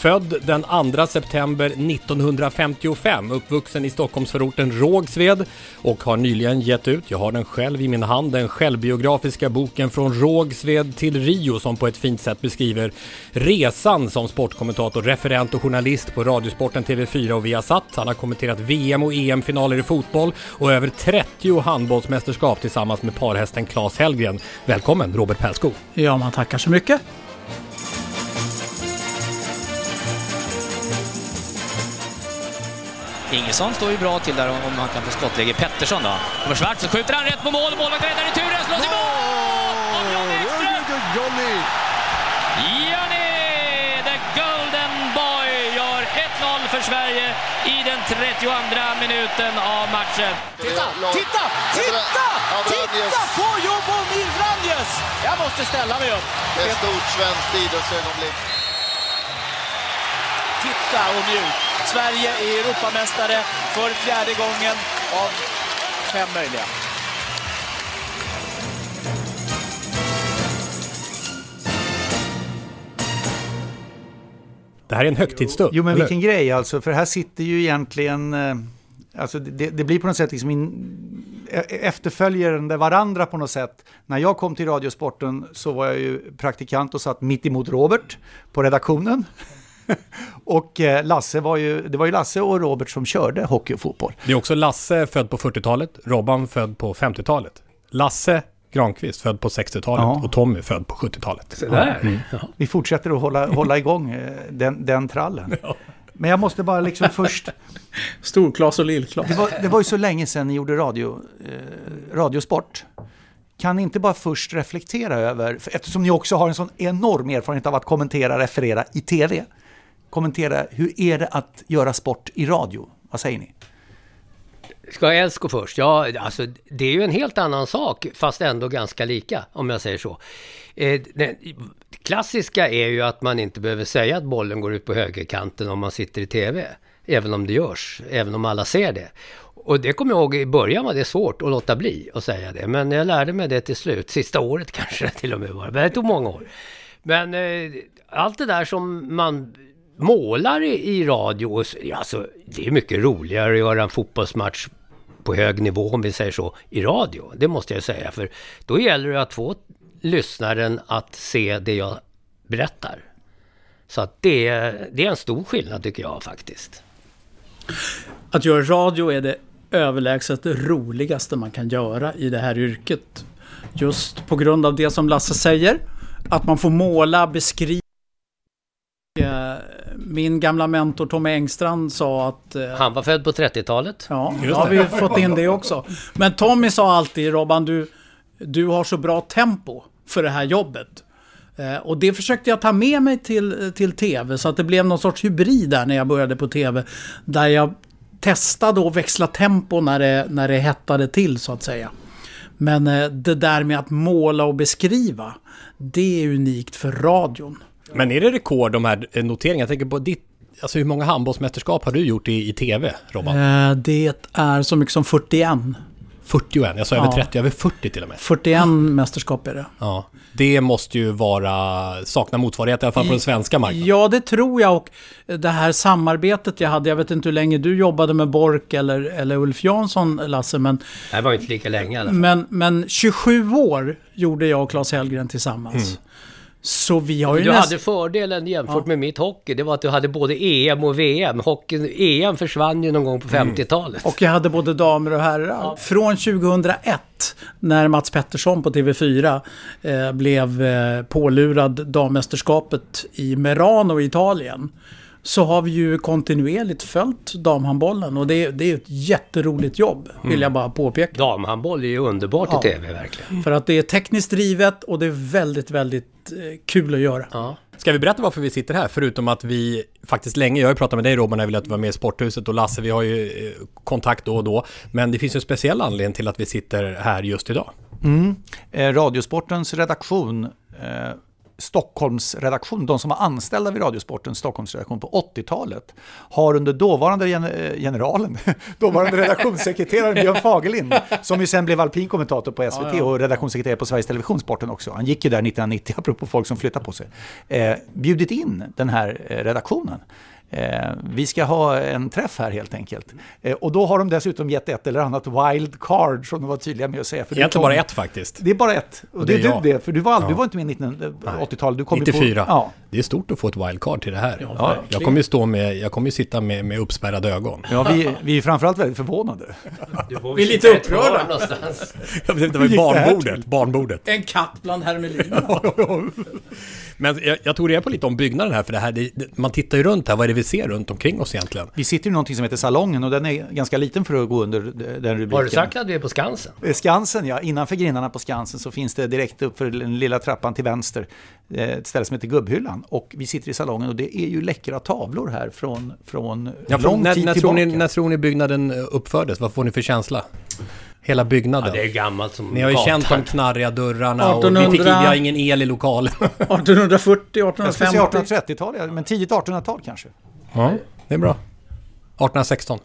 Född den 2 september 1955, uppvuxen i Stockholmsförorten Rågsved och har nyligen gett ut, jag har den själv i min hand, den självbiografiska boken Från Rågsved till Rio som på ett fint sätt beskriver resan som sportkommentator, referent och journalist på Radiosporten TV4 och Viasat. Han har kommenterat VM och EM-finaler i fotboll och över 30 handbollsmästerskap tillsammans med parhästen Claes Hellgren. Välkommen Robert Pärlskog! Ja, man tackar så mycket! Ingesson står ju bra till där om han kan få skottläge. Pettersson då. Kommer Schwarz så skjuter han rätt på mål. Målvakten räddar returen, slås i mål! Av Johnny Ekström! Johnny, the golden boy, gör 1-0 för Sverige i den 32 minuten av matchen. Titta, titta, titta! Titta på Jobomir Vranjes! Jag måste ställa mig upp. Ett stort svenskt idrottsögonblick. Titta och njut. Sverige är Europamästare för fjärde gången av fem möjliga. Det här är en högtidsstund. Jo men eller? vilken grej alltså, för här sitter ju egentligen... eh, Alltså det, det blir på något sätt liksom in, e- efterföljande varandra på något sätt. När jag kom till Radiosporten så var jag ju praktikant och satt mitt emot Robert på redaktionen. och eh, Lasse var ju, det var ju Lasse och Robert som körde hockey och fotboll. Det är också Lasse född på 40-talet, Robban född på 50-talet. Lasse Granqvist född på 60-talet Ja. och Tommy född på 70-talet. Så där. Mm. Vi fortsätter att hålla, hålla igång eh, den, den trallen. Men jag måste bara liksom först... Storklas och lillklas. Det var, det var ju så länge sedan ni gjorde radio, eh, radiosport. Kan ni inte bara först reflektera över, eftersom ni också har en sån enorm erfarenhet av att kommentera, referera i tv. Kommentera, hur är det att göra sport i radio? Vad säger ni? Ska jag älska först? Ja, alltså det är ju en helt annan sak, fast ändå ganska lika, om jag säger så. Eh, det klassiska är ju att man inte behöver säga att bollen går ut på högerkanten om man sitter i TV. Även om det görs, även om alla ser det. Och det kommer jag ihåg i början var det svårt att låta bli att säga det. Men jag lärde mig det till slut, sista året kanske till och med var. Men det tog många år. Men eh, allt det där som man målar i, i radio, och alltså det är mycket roligare att göra en fotbollsmatch på hög nivå om vi säger så, i radio. Det måste jag säga, för då gäller det att få lyssnaren att se det jag berättar. Så att det, det är en stor skillnad tycker jag faktiskt. Att göra radio är det överlägset roligaste man kan göra i det här yrket. Just på grund av det som Lasse säger. Att man får måla, beskriva. Min gamla mentor Tommy Engstrand sa att... eh, Han var född på 30-talet. Ja, Just då har det. vi fått in det också. Men Tommy sa alltid, Robban, du, du har så bra tempo för det här jobbet. Eh, och det försökte jag ta med mig till, till tv, så att det blev någon sorts hybrid där när jag började på tv. Där jag testade att växla tempo när det, när det hettade till, så att säga. Men eh, det där med att måla och beskriva, det är unikt för radion. Men är det rekord de här eh, noteringarna? Jag tänker på ditt, alltså hur många handbollsmästerskap har du gjort i, i TV, Robban? Eh, det är så mycket som 41. 41, jag sa över Ja. 30, över 40 till och med. 41 mästerskap är det. Ja, det måste ju vara, sakna motsvarighet i alla fall på den svenska marknaden. Ja, det tror jag. Och det här samarbetet jag hade, jag vet inte hur länge du jobbade med Bork eller, eller Ulf Jansson, Lasse, men, Det var inte lika länge i alla fall. men, men 27 år gjorde jag och Claes Hellgren tillsammans. Så vi har ju Du näst- hade fördelen jämfört med mitt hockey, det var att du hade både EM och VM. Hockeyn, EM försvann ju någon gång på 50-talet. Och jag hade både damer och herrar. Från 2001, när Mats Pettersson på TV4 eh, blev eh, pålurad dammästerskapet i Merano i Italien. Så har vi ju kontinuerligt följt damhandbollen och det, är- det är ett jätteroligt jobb, vill Mm. jag bara påpeka. Damhandboll är ju underbart Ja. i TV verkligen. För att det är tekniskt drivet och det är väldigt, väldigt eh, kul att göra. Ska vi berätta varför vi sitter här? Förutom att vi faktiskt länge, jag har ju pratat med dig Robban när jag ville att du var med i Sporthuset och Lasse, vi har ju eh, kontakt då och då. Men det finns ju en speciell anledning till att vi sitter här just idag. Mm. Eh, Radiosportens redaktion, eh, Stockholms redaktion, de som var anställda vid Radiosportens Stockholmsredaktion på 80-talet, har under dåvarande eh, generalen, dåvarande redaktionssekreteraren Björn Fagerlind, som ju sen blev alpin kommentator på SVT Ja, ja. och redaktionssekreterare på Sveriges Televisionsporten också. Han gick ju där 1990, apropå folk som flyttar på sig. Eh, bjudit in den här eh, redaktionen. Eh, vi ska ha en träff här helt enkelt. Eh, och då har de dessutom gett ett eller annat wild card som de var tydliga med att säga. För Egentligen kom- bara ett faktiskt. Det är bara ett. Och, Och det är du jag. det, för du var, aldrig, Ja. du var inte med i 1980-talet. Du kom ju 94. På, ja, det är stort att få ett wildcard till det här. Ja, jag kommer ju stå med, jag kommer sitta med, med uppspärrade ögon. Ja, vi, vi är framförallt väldigt förvånade. Vi är lite upprörda. någonstans. Ja, det var ju gick det här barnbordet. barnbordet. En katt bland hermelinerna. Men jag, jag tog reda på lite om byggnaden här, för det här, det, det, man tittar ju runt här, vad är det vi ser runt omkring oss egentligen? Vi sitter i någonting som heter Salongen och den är ganska liten för att gå under den rubriken. Har du sagt att vi är på Skansen? Eh, Skansen, ja. Innanför grindarna på Skansen så finns det direkt upp för den lilla trappan till vänster eh, ett ställe som heter Gubbhyllan. Och vi sitter i salongen och det är ju läckra tavlor här från, från Ja, lång när, tid när, tror tillbaka. ni, när tror ni byggnaden eh, uppfördes? Vad får ni för känsla? Hela byggnaden. Ja, det är gammalt som Ni har ju gatan. känt de knarriga dörrarna och vi, 1800 fick, vi har ingen el i lokalen. 1840, Jag skulle säga 1850. 1830-tal, ja, men tidigt 1800-tal kanske. Ja, det är bra. 1816.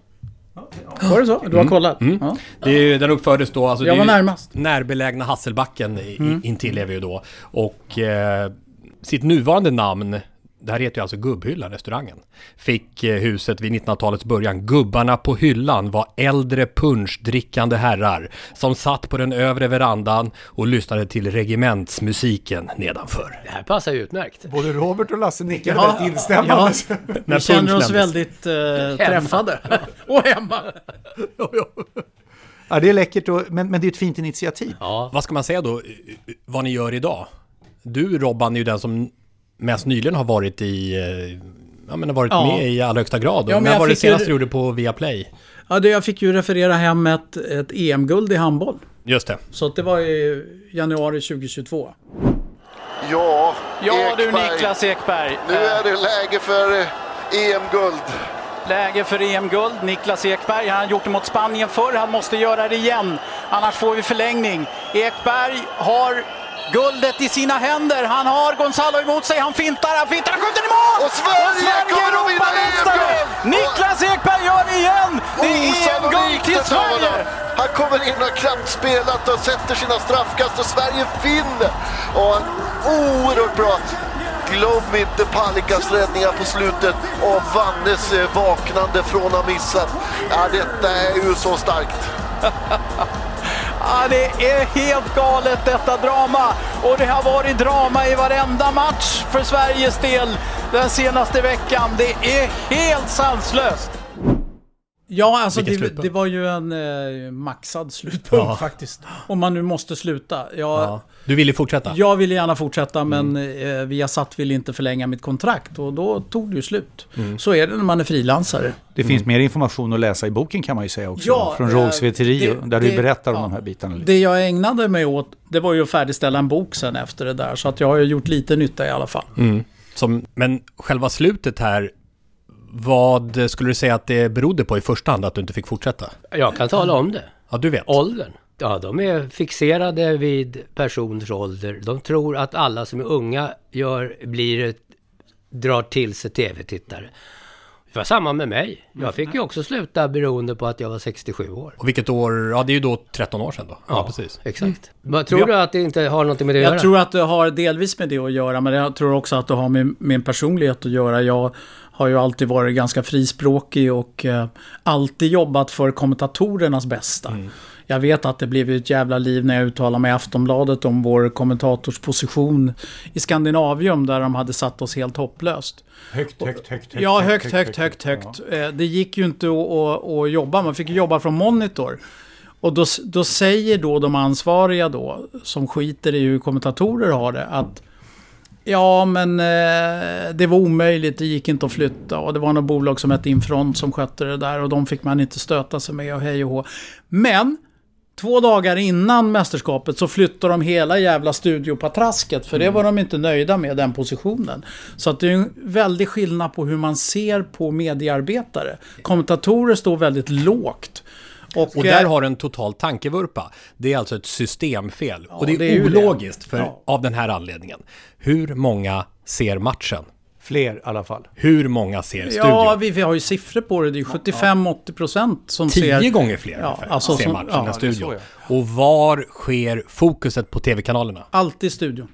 Var det så? Du har kollat? Ja. Det är, ju- den uppfördes då, alltså Jag det är var närmast. närbelägna Hasselbacken i, intill är vi ju då. Och eh, sitt nuvarande namn, det här heter ju alltså Gubbhyllan, restaurangen, fick eh, huset vid 1900-talets början. Gubbarna på hyllan var äldre punschdrickande herrar som satt på den övre verandan och lyssnade till regimentsmusiken nedanför. Det här passar ju utmärkt. Både Robert och Lasse nickade Ja, väldigt instämmande. ja. När Vi känner oss nämndes. väldigt eh, träffade. Och hemma. Ja, det är läckert, och, men, men det är ett fint initiativ. Ja. Vad ska man säga då, vad ni gör idag? Du Robban är ju den som mest nyligen har varit i, eh, ja men har varit Ja. med i allra högsta grad. Ja, men När var det ju- senast du gjorde på Viaplay? Ja, det, jag fick ju referera hem ett, ett EM-guld i handboll. Just det. Så att det var i januari 2022. Ja, Ja du Ekberg. Niklas Ekberg. Nu är det läge för eh, EM-guld. Läge för EM-guld. Niklas Ekberg, han har gjort det mot Spanien förr, han måste göra det igen. Annars får vi förlängning. Ekberg har guldet i sina händer. Han har Gonzalo emot sig, han fintar, han fintar, han skjuter i mål! Och Sverige kommer att vinna! EM-guld! Niklas Ekberg gör det igen! Det är EM-guld till. Sverige! Han kommer in och knappt spelat och sätter sina straffkast och Sverige vinner. Och oerhört bra. Glöm inte Palikas räddningar på slutet och Vannes eh, vaknande från att ha missat. Ja, detta är ju så starkt. Ah, det är helt galet detta drama. Och det har varit drama i varenda match för Sveriges del den senaste veckan. Det är helt sanslöst. Ja, alltså det, det var ju en eh, maxad slutpunkt Ja. faktiskt. Om man nu måste sluta. Jag, Ja. Du ville fortsätta? jag ville gärna fortsätta men Mm. eh, Viasat ville inte förlänga mitt kontrakt och då tog det ju slut. Mm. Så är det när man är frilansare. Det finns mer information att läsa i boken kan man ju säga också. Ja, från eh, Rågs Veteri, det- där det- du berättar om de här bitarna. Lite. Det jag ägnade mig åt, det var ju att färdigställa en bok sen efter det där. Så att jag har ju gjort lite nytta i alla fall. Mm. Som, men själva slutet här, vad skulle du säga att det berodde på i första hand att du inte fick fortsätta? Jag kan tala om det. Ja, du vet. Åldern. Ja, de är fixerade vid persons ålder. De tror att alla som är unga gör, blir, ett- drar till sig tv-tittare. Det var samma med mig. Jag fick ju också sluta beroende på att jag var 67 år. Och vilket år? Ja, det är ju då 13 år sedan då. Ja, precis. Exakt. Vad tror du att det inte har något med det att Jag göra? tror att det har delvis med det att göra, men jag tror också att det har med min personlighet att göra. Jag har ju alltid varit ganska frispråkig och eh, alltid jobbat för kommentatorernas bästa. Jag vet att det blev ett jävla liv när jag uttalade mig i Aftonbladet om vår kommentators position i Skandinavium där de hade satt oss helt hopplöst. Högt, högt, högt, högt. Ja, högt, högt, högt, högt. Eh, Det gick ju inte att, jobba, man fick jobba från monitor. Och då, då säger då de ansvariga då, som skiter i hur kommentatorer har det, att Ja, men eh, det var omöjligt, det gick inte att flytta. Och det var något bolag som hette Infront som skötte det där och de fick man inte stöta sig med och hej och hå. Men Två dagar innan mästerskapet så flyttade de hela jävla studiopatrasket för det var de inte nöjda med, den positionen. Så att det är en väldig skillnad på hur man ser på mediearbetare. Kommentatorer står väldigt lågt. Och, Och där har du en total tankevurpa. Det är alltså ett systemfel. och det är, det är ologiskt för, Ja. av den här anledningen. Hur många ser matchen? Fler i alla fall. Hur många ser studion? Ja, vi, vi har ju siffror på det. Det är 75-80 procent som Tio ser... gånger fler Ja, ungefär alltså ser matchen ja, än studion. Och var sker fokuset på tv-kanalerna? Alltid studion.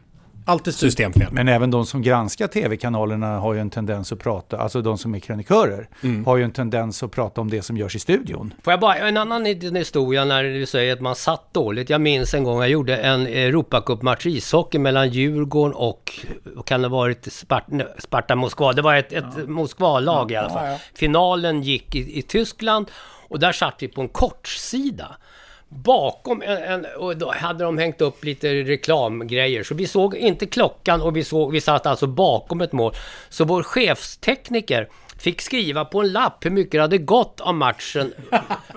Alltid systemfel. Men även de som granskar tv-kanalerna har ju en tendens att prata, alltså de som är krönikörer, Mm. har ju en tendens att prata om det som görs i studion. Får jag bara, en annan historia när du säger att man satt dåligt. Jag minns en gång jag gjorde en Europacup-match i ishockey mellan Djurgården och, vad kan det ha varit, Sparta, Sparta Moskva. Det var ett, ett Moskva-lag i alla fall. Ja, ja. Finalen gick i, i Tyskland och där satt vi på en kortsida. Bakom en, en, och då hade de hängt upp lite reklamgrejer. Så vi såg inte klockan och vi, såg, vi satt alltså bakom ett mål. Så vår chefstekniker fick skriva på en lapp hur mycket det hade gått av matchen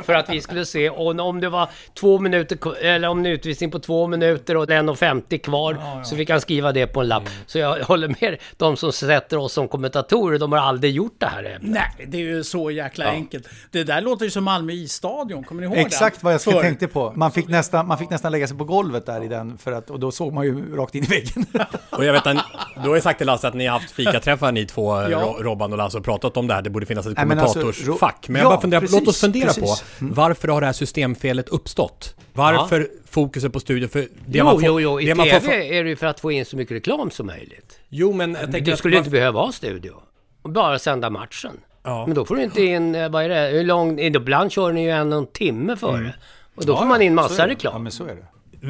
för att vi skulle se och om det var två minuter eller om en utvisning på två minuter och 1.50 kvar så fick han skriva det på en lapp. Så jag håller med de som sätter oss som kommentatorer, de har aldrig gjort det här än. Nej, det är ju så jäkla Ja. enkelt. Det där låter ju som Malmö isstadion, kommer ni ihåg Exakt den? vad jag Förr. tänkte på. Man fick, nästan, man fick nästan lägga sig på golvet där i den, för att, och då såg man ju rakt in i väggen. Och jag vet att, du har ju sagt till Lasse att ni har haft fikaträffar ni två, Ja. Ro- Robban och Lasse, och pratat om det här. Det borde finnas ett Nej, men alltså, kommentatorsfack. Men jag Ja, bara funderar, precis, låt oss fundera precis. på Mm. varför har det här systemfelet uppstått? Varför fokuset på studion? För det Jo, man får, jo, jo, i det man TV får, är det ju för att få in så mycket reklam som möjligt. Jo, men jag tänker Du skulle man- inte behöva ha studio. Bara sända matchen. Ja. Men då får du inte in, eh, vad är det, hur lång, ibland kör ni ju en, en timme före. Mm. Och då Ja, får man in massa reklam. Ja, men så är det.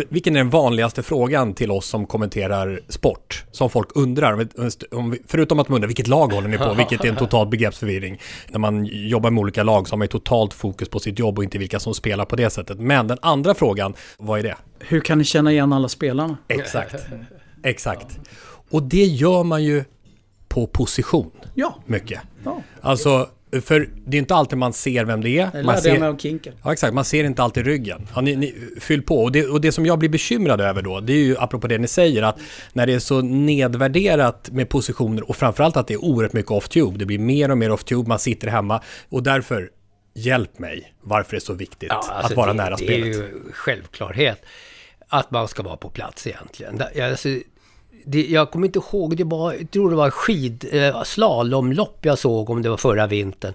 Vilken är den vanligaste frågan till oss som kommenterar sport? Som folk undrar, om- förutom att man undrar vilket lag håller ni på, vilket är en total begreppsförvirring. När man jobbar med olika lag så har man ju totalt fokus på sitt jobb och inte vilka som spelar på det sättet. Men den andra frågan, vad är det? Hur kan ni känna igen alla spelarna? Exakt. Exakt. Och det gör man ju på position. Ja. Mycket. Ja. Alltså, för det är inte alltid man ser vem det är. Det lärde ser, jag mig av Kinken. Ja, exakt. Man ser inte alltid ryggen. Ja, ni, ni, fyll på. Och det, och det som jag blir bekymrad över då, det är ju apropå det ni säger, att när det är så nedvärderat med positioner och framförallt att det är oerhört mycket off-tube. Det blir mer och mer off-tube, man sitter hemma. Och därför, hjälp mig, varför det är så viktigt Ja, alltså att vara det, nära det spelet. är ju självklarhet att man ska vara på plats egentligen. Det- Alltså, det, jag kommer inte ihåg, det var, jag tror det var skid, eh, slalomlopp jag såg om det var förra vintern.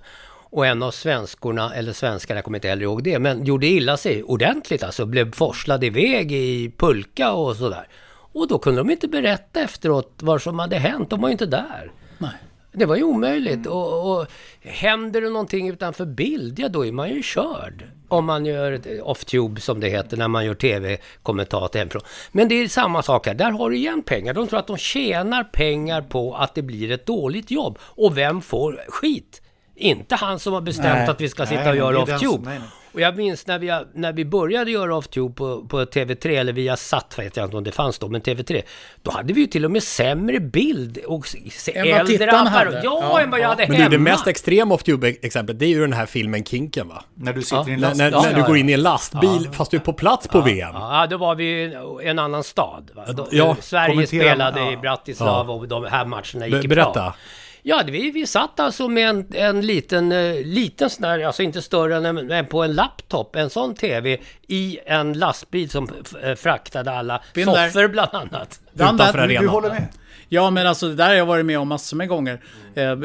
Och en av svenskorna, eller svenskarna, jag kommer inte heller ihåg det, men gjorde illa sig ordentligt alltså. Blev forslad iväg i pulka och sådär. Och då kunde de inte berätta efteråt vad som hade hänt, de var ju inte där. Nej. Det var ju omöjligt. Och, och händer det någonting utanför bild, ja då är man ju körd. Om man gör off-tube som det heter när man gör tv-kommentator hemifrån. Men det är samma sak här, där har du igen pengar. De tror att de tjänar pengar på att det blir ett dåligt jobb. Och vem får skit? Inte han som har bestämt Nej. att vi ska sitta Nej, och göra off-tube. Och jag minns när vi, när vi började göra off-tube på, på TV3, eller via satt vet jag inte om det fanns då, men TV3. Då hade vi ju till och med sämre bild och s- s- Än vad äldre tittarna apparater. hade. Ja, Ja, än vad jag hade Men hemma. du, det mest extrema off-tube-exemplet, det är ju den här filmen Kinken va? När du sitter Ja. i en När, last... när, Ja, när ja, du går ja. in i en lastbil fast du är på plats på VM. Ja, då var vi i en annan stad. Va? Då, Ja, Sverige spelade ja. i Bratislava och de här matcherna gick Be- i berätta. Ja, vi, vi satt alltså med en, en liten, eh, liten sån där, alltså inte större än, en- än på en laptop, en sån TV i en lastbil som eh, fraktade alla soffor bland annat. Utanför arenan. Du håller med? Ja, men alltså det där har jag varit med om massor med gånger. Eh,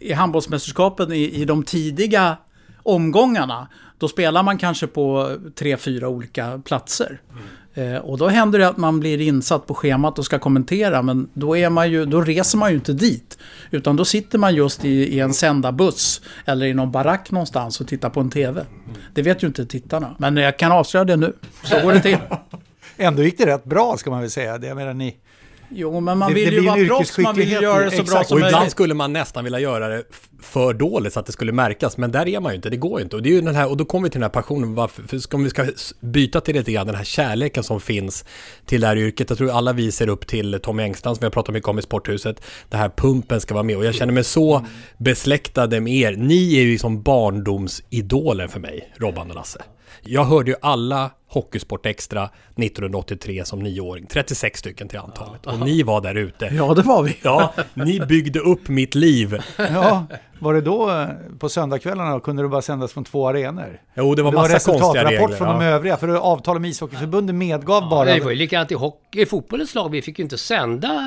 I handbollsmästerskapen i, i de tidiga omgångarna, då spelar man kanske på tre, fyra olika platser. Eh, Eh, och då händer det att man blir insatt på schemat och ska kommentera, men då, är man ju, då reser man ju inte dit. Utan då sitter man just i, i en sändarbuss eller i någon barack någonstans och tittar på en TV. Det vet ju inte tittarna, men jag kan avslöja det nu. Så går det till. Ändå gick det rätt bra ska man väl säga. Det, jag menar, ni... Jo, men man Det- vill det ju vara proffs, man vill göra det så bra Exakt. som Och ibland möjligt. skulle man nästan vilja göra det för dåligt så att det skulle märkas, men där är man ju inte, det går ju inte. Och, det är ju den här, och då kommer vi till den här passionen, varför, om vi ska byta till lite grann den här kärleken som finns till det här yrket. Jag tror alla vi ser upp till Tommy Engstrand som vi har pratat mycket om i Sporthuset. Det här pumpen ska vara med och jag känner mig så besläktade med er. Ni är ju som barndomsidoler för mig, Robban och Lasse. Jag hörde ju alla Hockeysport Extra 1983 som nioåring, 36 stycken till antalet. Och ni var där ute. Ja, det var vi. Ja, ni byggde upp mitt liv. Ja, var det då på söndagskvällarna kunde det bara sändas från två arenor? Jo, det var det var massa konstiga resultatrapport regler. från de Ja. övriga, för avtalet med ishockeyförbundet medgav bara... Det var ju likadant i, hockey, i fotbollens lag. Vi fick ju inte sända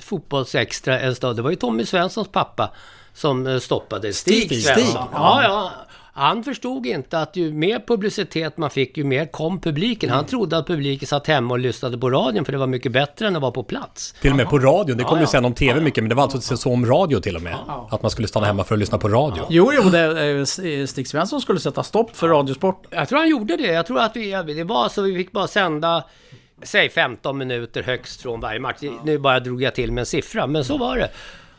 fotbollsextra en stad. Det var ju Tommy Svenssons pappa som eh, stoppade. Stig, Stig, Svensson. Stig. Ja, ja. Han förstod inte att ju mer publicitet man fick, ju mer kom publiken. Han trodde att publiken satt hemma och lyssnade på radion, för det var mycket bättre än att vara på plats. Till och med på radion. Det kom Ja, ju sen om TV mycket, men det var alltså så om radio till och med. Att man skulle stanna hemma för att lyssna på radio. Jo, jo, det, eh, Stig Svensson skulle sätta stopp för Radiosport. Jag tror han gjorde det. Jag tror att vi, det var så vi fick bara sända, säg 15 minuter högst från varje match. Nu bara drog jag till med en siffra, men så var det.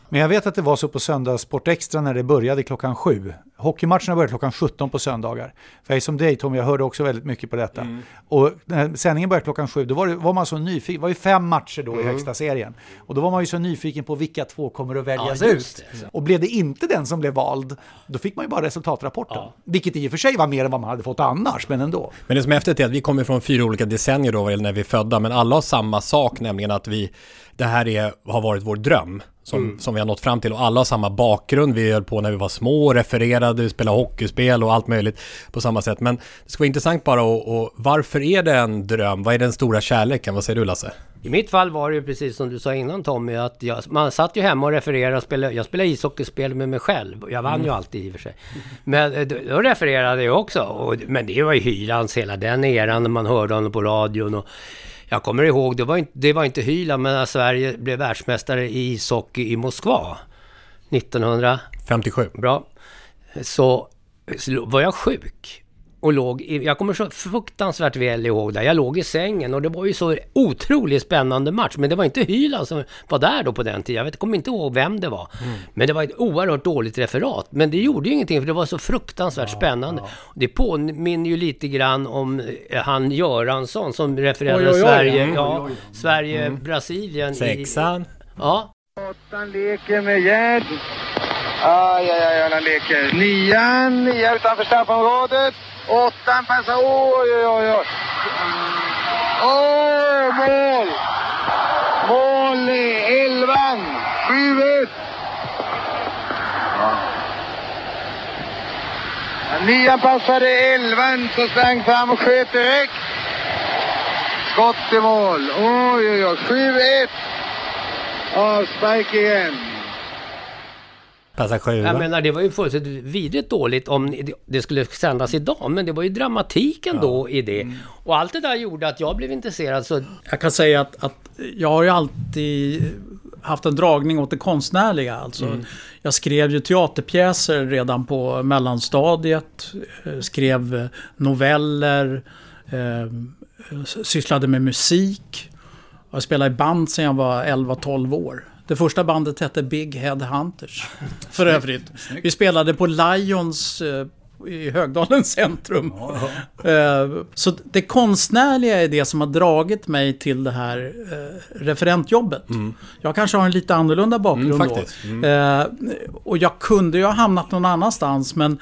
Men jag vet att det var så på söndag Sport Extra när det började klockan sju. Hockeymatcherna började klockan 17 på söndagar. För jag är som dig Tom, jag hörde också väldigt mycket på detta. Mm. Och när sändningen började klockan sju, då var, det, var man så nyfiken. Det var ju fem matcher då i Mm. högsta serien. Och då var man ju så nyfiken på vilka två kommer att väljas Ja, ut. Och blev det inte den som blev vald, då fick man ju bara resultatrapporten. Vilket i och för sig var mer än vad man hade fått annars, men ändå. Men det som är häftigt är att vi kommer från fyra olika decennier då, när vi är födda, men alla har samma sak, nämligen att vi, det här är, har varit vår dröm. Som, Mm. som vi har nått fram till och alla har samma bakgrund. Vi höll på när vi var små, refererade, vi spelade hockeyspel och allt möjligt på samma sätt. Men det skulle vara intressant bara och, och varför är det en dröm? Vad är den stora kärleken? Vad säger du Lasse? I mitt fall var det ju precis som du sa innan Tommy, att jag, man satt ju hemma och refererade och spelade, jag spelade ishockeyspel med mig själv. Jag vann ju Mm. alltid i och för sig. Men eh, då, då refererade jag också. Och, men det var ju Hylands hela den eran när man hörde honom på radion. Och jag kommer ihåg, det var inte, det var inte Hyland, men när Sverige blev världsmästare i ishockey i Moskva. 1900... 57. Bra. Så var jag sjuk. Och låg i, jag kommer så fruktansvärt väl ihåg det. Jag låg i sängen och det var ju så otroligt spännande match. Men det var inte Hyland som var där då på den tiden. Jag vet, kommer inte ihåg vem det var. Men det var ett oerhört dåligt referat. Men det gjorde ju ingenting för det var så fruktansvärt spännande. Det påminner ju lite grann om eh, han Göransson som refererade Oj, oj, oj. Sverige, Mm. ja, oj, oj. Sverige-Brasilien. i- Sexan. Ja. Åttan leker med Gerd. Aj, aj, aj, han leker. Nian, nia utanför straffområdet. Åttan passar. Oj, oj, oj. oj. Oh, mål! Mål i elvan. 7-1. Ja, Nian passade elvan, så sprang fram och sköt direkt. Skott i mål. Oj, oj, oj. 7-1. Avspark igen. Passar sju. Jag menar, det var ju fullständigt vidrigt dåligt om det- skulle sändas idag. Men det var ju dramatiken då i det. Och allt det där gjorde att jag blev intresserad. Så Jag kan säga att, att jag har ju alltid haft en dragning åt det konstnärliga. Alltså, Mm. Jag skrev ju teaterpjäser redan på mellanstadiet. eh, Skrev eh, noveller. Eh, sysslade med musik. Jag spelade i band sedan jag var 11-12 år. Det första bandet hette Big Head Hunters. För övrigt. Vi spelade på Lions eh, i Högdalens centrum. Eh, Så det konstnärliga är det som har dragit mig till det här eh, referentjobbet. Jag kanske har en lite annorlunda bakgrund Mm, då. Eh, Och jag kunde ju ha hamnat någon annanstans men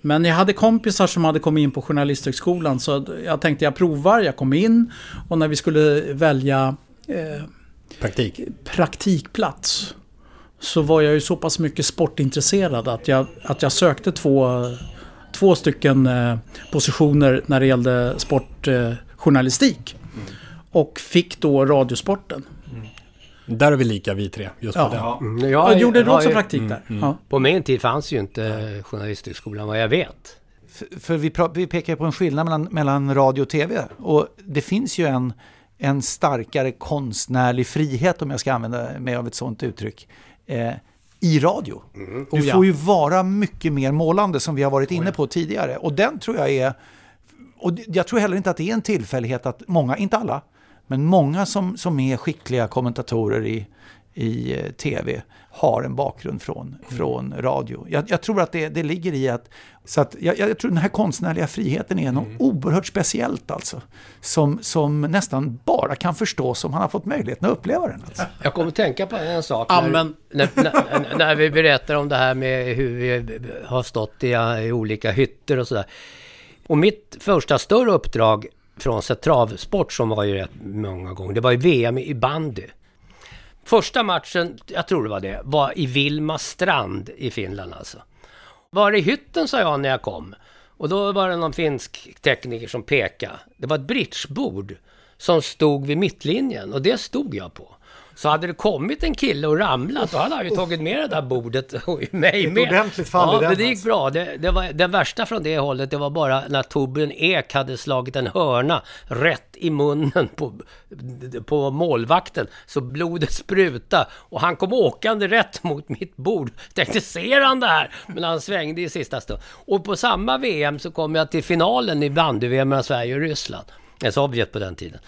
men jag hade kompisar som hade kommit in på Journalisthögskolan så jag tänkte jag provar, jag kom in och när vi skulle välja eh, Praktik. praktikplats så var jag ju så pass mycket sportintresserad att jag, att jag sökte två, två stycken eh, positioner när det gällde sportjournalistik. Och fick då Radiosporten. Där är vi lika vi tre, just Ja. på den. Mm, Ja, gjorde du också praktik där? Mm. Ja. På min tid fanns ju inte Journalisthögskolan vad jag vet. För, för vi, vi pekar på en skillnad mellan, mellan radio och tv. Och det finns ju en, en starkare konstnärlig frihet, om jag ska använda mig av ett sådant uttryck, eh, i radio. Du Oh får ju vara mycket mer målande, som vi har varit inne på tidigare. Och den tror jag är... Och jag tror heller inte att det är en tillfällighet att många, inte alla, men många som, som är skickliga kommentatorer i, i eh, tv har en bakgrund från, från radio. Jag, jag tror att det, det ligger i att, så att jag, jag tror den här konstnärliga friheten är något oerhört speciellt alltså. Som, som nästan bara kan förstås om han har fått möjligheten att uppleva den. Alltså. Jag kommer att tänka på en sak Amen. när, när, när, när vi berättar om det här med hur vi har stått i, i olika hytter och sådär. Och mitt första större uppdrag från travsport som var ju rätt många gånger, det var ju VM i bandy. Första matchen, jag tror det var det, var i Vilma strand i Finland alltså. Var i hytten sa jag när jag kom. Och då var det någon finsk tekniker som pekade. Det var ett bridgebord som stod vid mittlinjen och det stod jag på. Så hade det kommit en kille och ramlat, då hade han ju tagit med det där bordet och mig Ett med. ordentligt fall i ja, den, men det gick alltså. bra. Det, det, var, det värsta från det hållet, det var bara när Torbjörn Ek hade slagit en hörna rätt i munnen på, på målvakten. Så blodet spruta och han kom åkande rätt mot mitt bord. Tänkte, ser han det här? Men han svängde i sista stund. Och på samma VM så kom jag till finalen i bandy-VM mellan Sverige och Ryssland. Eh, Sovjet på den tiden.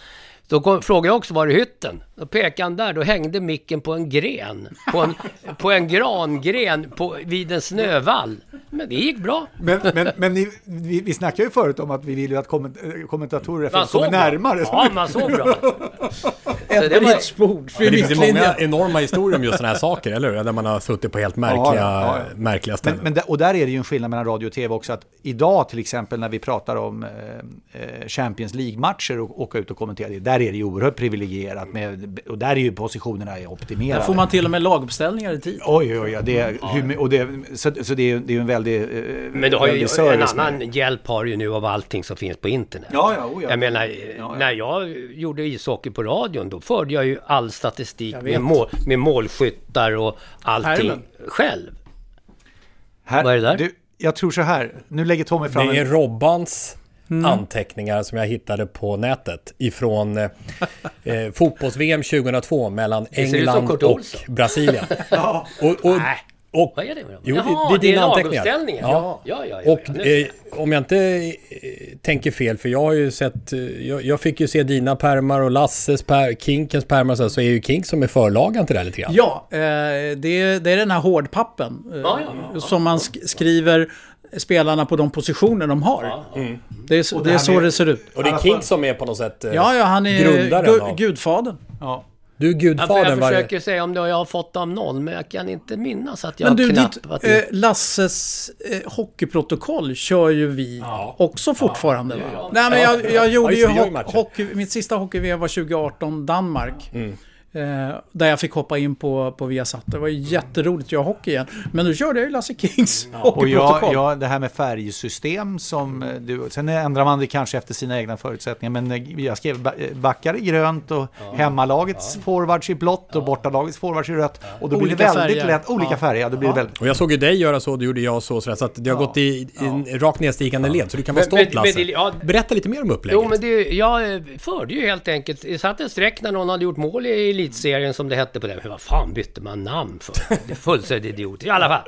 Då kom, frågade jag också, var är hytten? Då pekade han där, då hängde micken på en gren. På en, på en grangren på, vid en snövall. Men det gick bra. Men, men, men ni, vi, vi snackade ju förut om att vi vill ju att komment, kommentatorer Man kommer bra. närmare. Ja, man såg bra. Ett det var- Men det finns ju många enorma historier om just sådana här saker, eller hur? Där man har suttit på helt märkliga, Ja, ja, ja. märkliga Men, ställen. men där, och där är det ju en skillnad mellan radio och tv också. Att idag till exempel när vi pratar om eh, eh, Champions League-matcher och åka ut och kommentera det. Där är det ju oerhört privilegierat. Med, och där är ju positionerna är optimerade. Där får man till och med laguppställningar i tid. Oj, oj, oj. Det är, hur, och det, så, så det är ju det är en väldig, eh, Men du har ju en service med annan hjälp har du ju nu av allting som finns på internet. Ja, ja, oh ja. Jag menar, ja. när jag gjorde ishockey på radion, då förde jag ju all statistik med, mål, med målskyttar och allting Pärmen. själv. Här, Vad är det där? Du, jag tror så här. Nu lägger Tommy fram Det är en... Robbans anteckningar som jag hittade på nätet ifrån eh, eh, fotbolls-VM 2002 mellan England och Olsson. Brasilien. och, och, Nej. och, Vad är det med dem? Jo, Jaha, det, det är dina anteckningar. laguppställningen. Ja, ja, ja, ja, och ja, eh, om jag inte eh, tänker fel, för jag har ju sett, eh, jag, jag fick ju se dina pärmar och Lasses per, Kinkens pärmar och så, så är ju Kink som är förlagan till det här lite grann. Ja, eh, det, är, det är den här hårdpappen. Eh, Ja, ja, Som man sk- skriver spelarna på de positioner de har. Det är, så- det är här så med- det ser ut. Och det är Kink som är på något sätt eh, Ja, ja, han är grundaren gu, av... gudfadern. Ja. Du är Ja, gudfadern jag varje... försöker säga om det jag har fått av någon, men jag kan inte minnas att jag Men du, har ditt, knappat eh. Lasses eh, hockeyprotokoll kör ju vi också fortfarande. va? Nej, men jag, jag gjorde ju det, hockey, mitt sista hockey-VM var 2018 Danmark. Mm. Eh, där jag fick hoppa in på, på Viasat. Det var jätteroligt att göra hockey igen. Men nu körde jag ju Lasse Kings Och hockeyprotokoll. jag, jag, det här med färgsystem som eh, du, sen ändrar man det kanske efter sina egna förutsättningar, men eh, jag skrev ba- backar i grönt och hemmalagets forwards i blått och bortalagets forwards i rött. Och då blir det Olika väldigt färger. lätt, olika Ja. färger, ja, då blir det väldigt... Och jag såg ju dig göra så, du gjorde jag så, så, att det har gått i, i en rakt nedstigande led. Så du kan vara stolt Lasse. ja, Berätta lite mer om upplägget. Jo, men det, jag förde ju helt enkelt... Jag satte en streck när någon hade gjort mål i elitserien som det hette på det. Men vad fan bytte man namn för? Det är fullständigt idiot. I alla fall.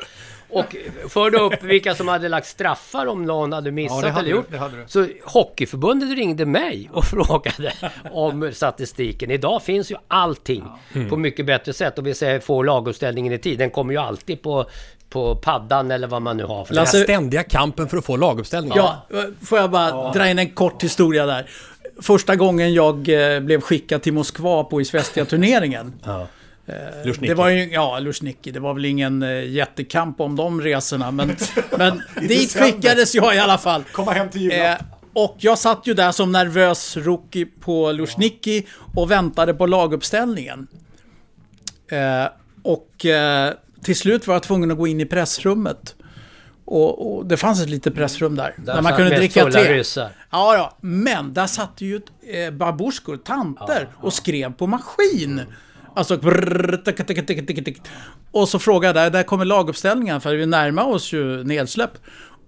Och förde upp vilka som hade lagt straffar om någon hade missat Ja, det hade eller du, gjort. det hade du. Så Hockeyförbundet ringde mig och frågade om statistiken. Idag finns ju allting på mycket bättre sätt. Och vi säger få laguppställningen i tid. Den kommer ju alltid på, på paddan eller vad man nu har för Den här ständiga kampen för att få laguppställningar. Ja, får jag bara dra in en kort historia där. Första gången jag eh, blev skickad till Moskva på Isvestia-turneringen. Luzhniki. Det var ju, ja, Luzhniki. Det var väl ingen eh, jättekamp om de resorna. Men, men dit skickades jag i alla fall. Komma hem till Eh, och jag satt ju där som nervös rookie på Luzhniki och väntade på laguppställningen. Eh, och eh, till slut var jag tvungen att gå in i pressrummet. Och, och det fanns ett litet pressrum där. Där, man satt kunde dricka te. ryssar. Ja, ja. Men där satt ju eh, babusjkor, tanter, och skrev på maskin. Alltså... brrr, tick, tick, tick. Och så frågade jag, där kommer laguppställningen för vi närmar oss ju nedsläpp.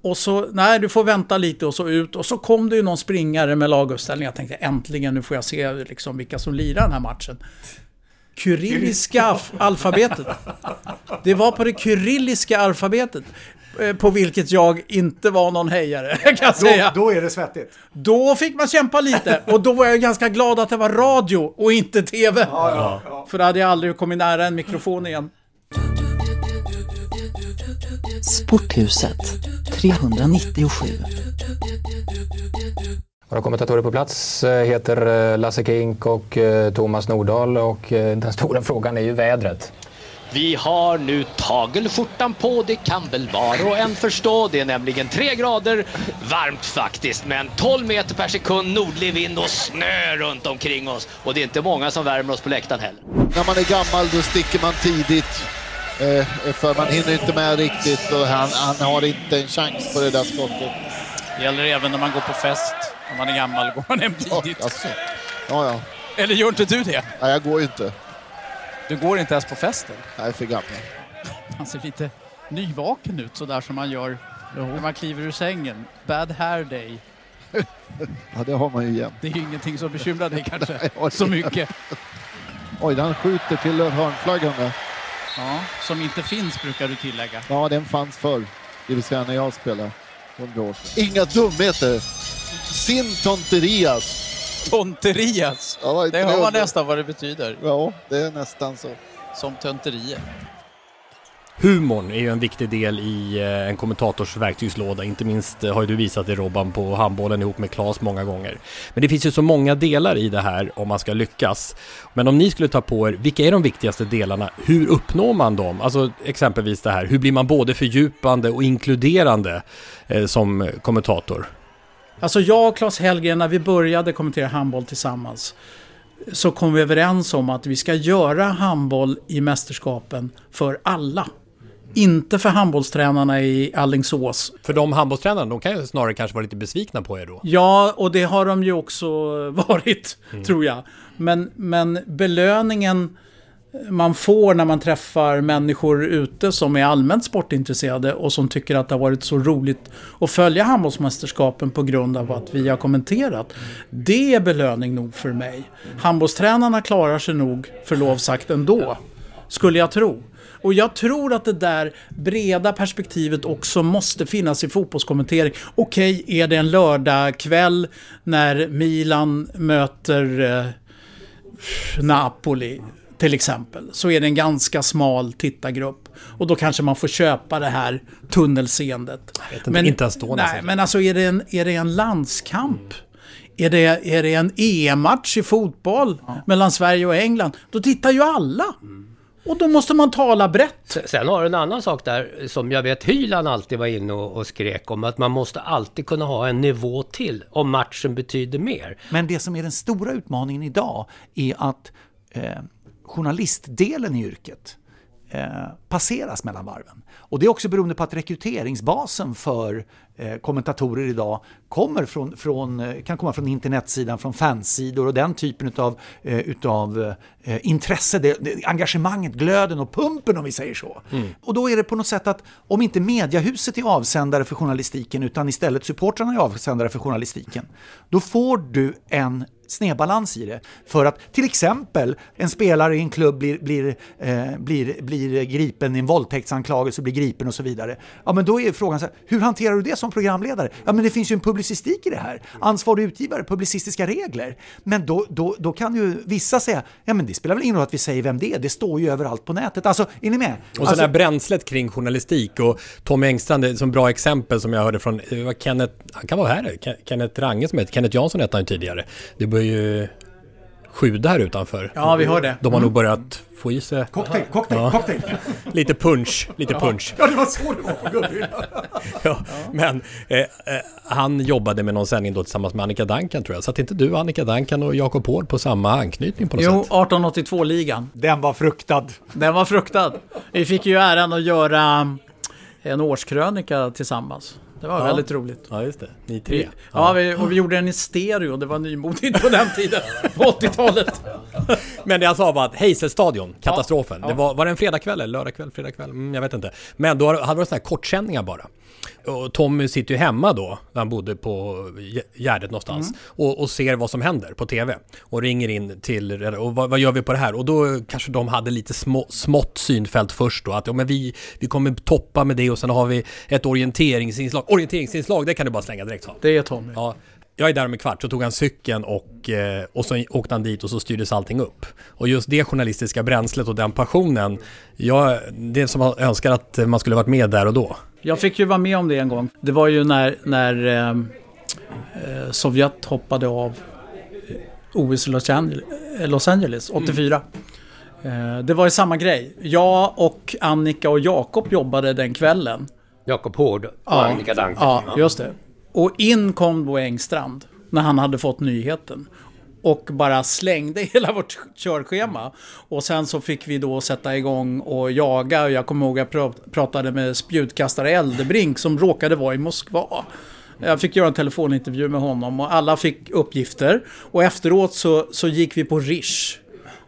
Och så, nej du får vänta lite och så ut. Och så kom det ju någon springare med laguppställning. Jag tänkte äntligen nu får jag se liksom vilka som lirar den här matchen. Kyrilliska alf- alfabetet. Det var på det kyrilliska alfabetet. Eh, På vilket jag inte var någon hejare, kan jag säga. Då, då är det svettigt. Då fick man kämpa lite och då var jag ganska glad att det var radio och inte TV. För då hade jag aldrig kommit nära en mikrofon igen. Sporthuset 397. Våra kommentatorer på plats eh, heter eh, Lasse Kink och Thomas Nordahl och den stora frågan är ju vädret. Vi har nu tagelskjortan på, det kan väl var och en förstå. Det är nämligen tre grader varmt faktiskt, men 12 meter per sekund nordlig vind och snö runt omkring oss. Och det är inte många som värmer oss på läktaren heller. När man är gammal då sticker man tidigt. Eh, för man hinner inte med riktigt och han, han har inte en chans på det där skottet. Det gäller även när man går på fest. Om man är gammal går man hem tidigt. Alltså. Ja, ja. Eller gör inte du det? Nej, jag går ju inte. Du går inte ens på festen. Jag är för gammal. Han ser lite nyvaken ut sådär som man gör när man kliver ur sängen. Bad hair day. Ja, det har man ju jämt. Det är ju ingenting som bekymrar dig kanske Nej, så mycket. Oj, han skjuter till hörnflaggan där. Ja, som inte finns brukar du tillägga. Ja, den fanns förr. Det vill säga när jag spelade. 100 år sedan. Inga dumheter! Sin tonterias. Tonterias. Ja, Det hör man nästan vad det betyder. Ja, det är nästan så. Som tönterier. Humorn är ju en viktig del i eh, en kommentators verktygslåda. Inte minst eh, har ju du visat det Robban på handbollen ihop med Claes många gånger. Men det finns ju så många delar i det här om man ska lyckas. Men om ni skulle ta på er, vilka är de viktigaste delarna? Hur uppnår man dem? Alltså exempelvis det här, hur blir man både fördjupande och inkluderande eh, som kommentator? Alltså jag och Claes Hellgren, när vi började kommentera handboll tillsammans, så kom vi överens om att vi ska göra handboll i mästerskapen för alla. Inte för handbollstränarna i Allingsås. För de handbollstränarna, de kan ju snarare kanske vara lite besvikna på er då. Ja, och det har de ju också varit, Mm. tror jag. Men, men belöningen man får när man träffar människor ute som är allmänt sportintresserade och som tycker att det har varit så roligt att följa handbollsmästerskapen på grund av att vi har kommenterat. Det är belöning nog för mig. Handbollstränarna klarar sig nog, förlov sagt, ändå. Skulle jag tro. Och jag tror att det där breda perspektivet också måste finnas i fotbollskommentering. Okej, är det en lördagkväll när Milan möter eh, Napoli till exempel, så är det en ganska smal tittargrupp. Och då kanske man får köpa det här tunnelseendet. vet inte, inte ens då Nej, nästan. men alltså är det en, är det en landskamp? Är det, är det en EM-match i fotboll mellan Sverige och England? Då tittar ju alla. Och då måste man tala brett. Sen har du en annan sak där som jag vet Hyland alltid var inne och, och skrek om. Att man måste alltid kunna ha en nivå till om matchen betyder mer. Men det som är den stora utmaningen idag är att eh, journalistdelen i yrket eh, passeras mellan varven. Och det är också beroende på att rekryteringsbasen för eh, kommentatorer idag kommer från, från, eh, kan komma från internetsidan, från fansidor och den typen av eh, utav, eh, intresse, det, det, engagemanget, glöden och pumpen om vi säger så. Och då är det på något sätt att om inte mediahuset är avsändare för journalistiken utan istället supportrarna är avsändare för journalistiken, då får du en snedbalans i det. För att till exempel en spelare i en klubb blir, blir, eh, blir, blir gripen i en våldtäktsanklagelse och blir gripen och så vidare. Ja, men då är frågan så här, hur hanterar du det som programledare? Ja, men det finns ju en publicistik i det här. Ansvarig utgivare, publicistiska regler. Men då, då, då kan ju vissa säga, ja men det spelar väl ingen roll att vi säger vem det är, det står ju överallt på nätet. Alltså, är ni med? Och alltså, det här bränslet kring journalistik och Tommy Engstrand, som bra exempel som jag hörde från, det var Kenneth, han kan vara här, Ken- Kenneth Range som heter, Kenneth Jansson hette han ju tidigare. Det börjar ju sjuda här utanför. Ja, vi hör det. De har Mm. nog börjat få i sig... Cocktail, cocktail, Ja. cocktail. Lite punch, lite punch. Ja, det var så det var på Gubbhyllan. ja, men eh, eh, han jobbade med någon sändning då tillsammans med Annika Duncan tror jag. Så att inte du, Annika Duncan och Jakob Hård på samma anknytning på något Jo, sätt? 1882-ligan. Den var fruktad. Den var fruktad. Vi fick ju äran att göra en årskrönika tillsammans. Det var Ja. väldigt roligt. Ja, just det. Ni tre. Ja, vi, och vi gjorde den i stereo. Det var nymodigt på den tiden. På 80-talet. Men det jag sa var att Hazelstadion, katastrofen. Ja. Det var, var det en fredagkväll eller lördagkväll, fredagkväll? Mm, jag vet inte. Men då hade det sådana här kortsändningar bara. Och Tommy sitter ju hemma då, när han bodde på Gä- Gärdet någonstans. Mm. Och, och ser vad som händer på TV. Och ringer in till, och vad, vad gör vi på det här? Och då kanske de hade lite små, smått synfält först då. Att ja, men vi, vi kommer toppa med det och sen har vi ett orienteringsinslag. Orienteringsinslag, det kan du bara slänga direkt sa. Det är Tommy. Ja, jag är där om en kvart, så tog han cykeln och, eh, och så åkte han dit och så styrdes allting upp. Och just det journalistiska bränslet och den passionen, jag, det är som jag önskar att man skulle varit med där och då. Jag fick ju vara med om det en gång. Det var ju när, när eh, eh, Sovjet hoppade av eh, OS i Los Angeles, eh, Los Angeles 84. Eh, det var ju samma grej. Jag och Annika och Jakob jobbade den kvällen. Jakob Hård och Annika Duncan. Ja, just det. Och in kom Bo Engstrand när han hade fått nyheten. Och bara slängde hela vårt körschema. Och sen så fick vi då sätta igång och jaga. Och jag kommer ihåg att jag pratade med spjutkastare Eldebrink som råkade vara i Moskva. Jag fick göra en telefonintervju med honom och alla fick uppgifter. Och efteråt så, så gick vi på Rish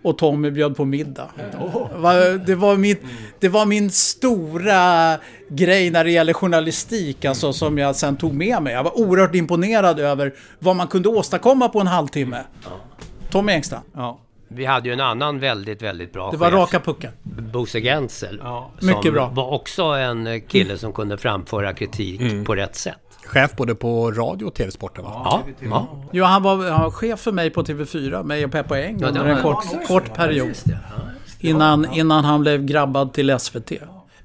och Tommy bjöd på middag. Va- Det var, min, det var min stora grej när det gäller journalistik, alltså, som jag sen tog med mig. Jag var oerhört imponerad över vad man kunde åstadkomma på en halvtimme. Tommy Engstrand. Ja. Vi hade ju en annan väldigt, väldigt bra Det var chef. raka pucken. Bosse Gensel. Som Mycket bra. var också en kille som kunde framföra kritik Mm. på rätt sätt. Chef både på radio och tv-sporten va? Ja, ja. Jo, han var, han var chef för mig på TV4, mig och Peppa Eng, Ja, under en kort, kort period. det. Innan, innan han blev grabbad till SVT.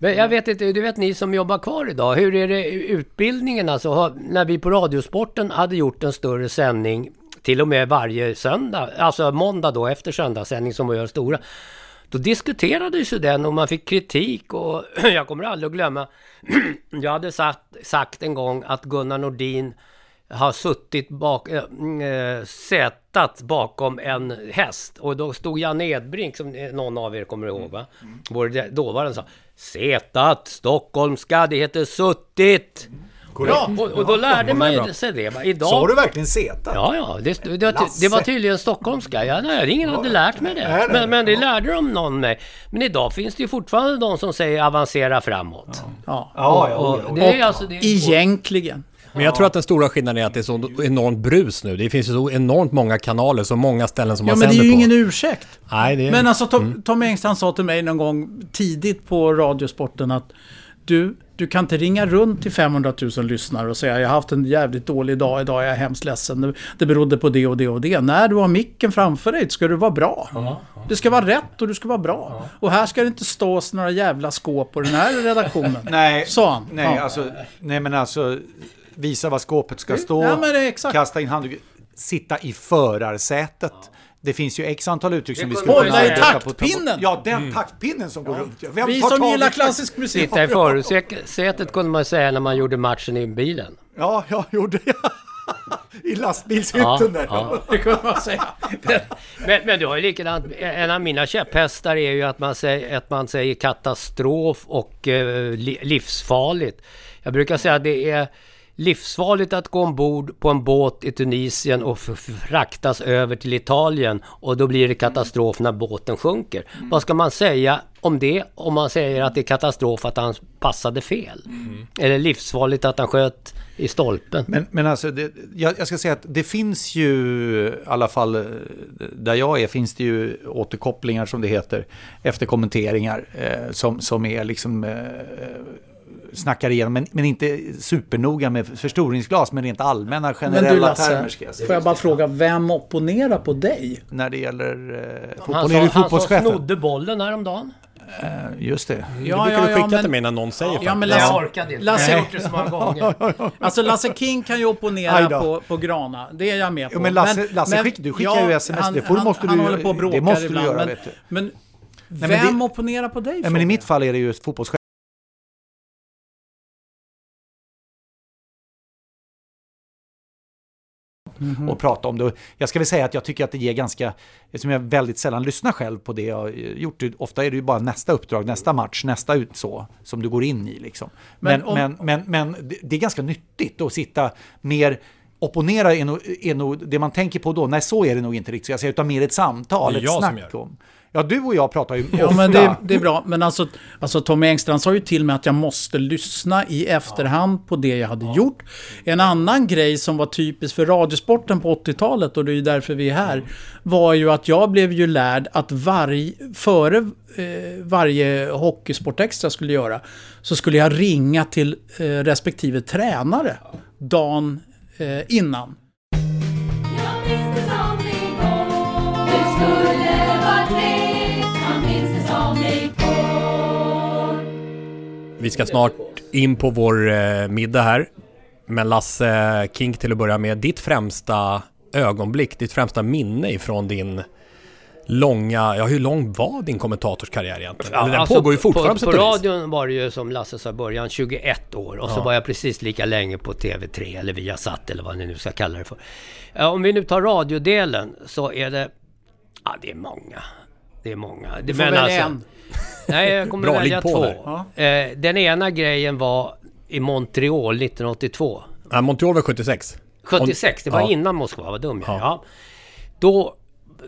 Men jag vet inte, du vet ni som jobbar kvar idag, hur är det utbildningen alltså? Har- När vi på Radiosporten hade gjort en större sändning, till och med varje söndag, alltså måndag då efter söndagssändning som var gör stora. Då diskuterades ju den och man fick kritik och jag kommer aldrig att glömma. jag hade sagt, sagt en gång att Gunnar Nordin har suttit bak, äh, sätat bakom en häst. Och då stod Jan Edbrink, som eh, någon av er kommer ihåg va? Vår dåvarande sa Sätat, stockholmska, det heter suttit. Korrekt. Och, och då lärde Ja, man det ju sig det. Va? Idag... Sa du verkligen setat? Ja, ja. Det, det, Lasse. det var tydligen stockholmska. Ja, nej, ingen hade lärt mig det. det? Men, men det lärde de någon mig. Men idag finns det ju fortfarande de som säger avancera framåt. Ja. Ja, och, och, det är alltså... Det är, Egentligen. Men jag tror att den stora skillnaden är att det är så enormt brus nu. Det finns ju så enormt många kanaler, så många ställen som Ja, man men det är sänder ju på. ingen ursäkt. Nej, det är... Men alltså Tom, Mm. Tom Engstrand sa till mig någon gång tidigt på Radiosporten att du, du kan inte ringa runt till 500 000 lyssnare och säga jag har haft en jävligt dålig dag idag, jag är hemskt ledsen, det, det berodde på det och det och det. När du har micken framför dig ska du vara bra. Det ska vara rätt och du ska vara bra. Och här ska det inte stås några jävla skåp på den här redaktionen. Nej, Sa han. Nej, alltså, nej men alltså visa var skåpet ska stå, det är exakt. kasta in handduken, sitta i förarsätet. Det finns ju x antal uttryck som vi skulle kunna Hålla i taktpinnen! Ja, den taktpinnen som går runt. ja. Vem Vi tar som gillar klassisk musik. Sitta i förarsätet kunde man säga när man gjorde matchen i bilen. Ja, jag gjorde jag. I lastbilshytten där. ja. Det kunde man säga. Men, men du har ju likadant, en av mina käpphästar är ju att man säger, att man säger katastrof och eh, li, livsfarligt. Jag brukar säga att det är livsfarligt att gå ombord på en båt i Tunisien och fraktas över till Italien och då blir det katastrof när båten sjunker. Vad ska man säga om det om man säger att det är katastrof att han passade fel? Eller livsfarligt att han sköt i stolpen? Men, men alltså, det, jag, jag ska säga att det finns ju, i alla fall eh, där jag är, finns det ju återkopplingar som det heter, efter kommenteringar eh, som, som är liksom eh, snackar igenom, men, men inte supernoga med förstoringsglas, men rent allmänna Men generella du Lasse, termer ska jag får jag bara fråga, vem opponerar på dig? När det gäller eh, fotboll Han som, han fotbollschefen. snodde bollen häromdagen. Eh, just det. det brukar du skicka till mig när någon säger Ja, men Jag Lasse, orkade inte. Lasse, Jag har gjort det så många gånger. Alltså Lasse King kan ju opponera på, på Grana. Det är jag med på. Jo, men Lasse- Lasse skick- du skickar ju sms, det får- han, måste han du- håller på och det bråkar måste du ibland. göra, men, vet du. men men vem det- opponerar på dig? Ja, men i mitt fall är det ju fotbollschefen. Mhm. och prata om det. Och Jag ska väl säga att jag tycker att det ger ganska, eftersom jag väldigt sällan lyssnar själv på det jag gjort, ofta är det ju bara nästa uppdrag, nästa match, nästa ut så, som du går in i liksom. Men, Men men, om- men, men, det- det är ganska nyttigt att sitta mer Opponera är nog, är nog det man tänker på då, nej så är det nog inte riktigt, jag säga, utan mer ett samtal, ett snack om. Ja, du och jag pratar ju Ja, ofta. men det, det är bra. Men alltså, alltså Tommy Engstrand sa ju till mig att jag måste lyssna i efterhand på det jag hade gjort. En annan grej som var typisk för Radiosporten på 80-talet, och det är ju därför vi är här, var ju att jag blev ju lärd att varje, före eh, varje Hockeysportextra jag skulle göra, så skulle jag ringa till eh, respektive tränare dagen eh, innan. Vi ska snart in på vår eh, middag här. Men Lasse King till att börja med, ditt främsta ögonblick, ditt främsta minne ifrån din långa, ja hur lång var din kommentatorskarriär egentligen? Eller den alltså, pågår ju fortfarande På, på radion var det ju som Lasse sa i början 21 år och så Ja. var jag precis lika länge på TV3 eller Viasat eller vad ni nu ska kalla det för. Ja, Om vi nu tar radiodelen så är det... Ja, det är många. Det är många. Du får välja en. Nej, jag kommer Bra, välja ligg på två. Eh, den ena grejen var i Montreal 1982. Ja, Montreal var 76. 76, det var Ja. innan Moskva, vad dum jag är. ja. Då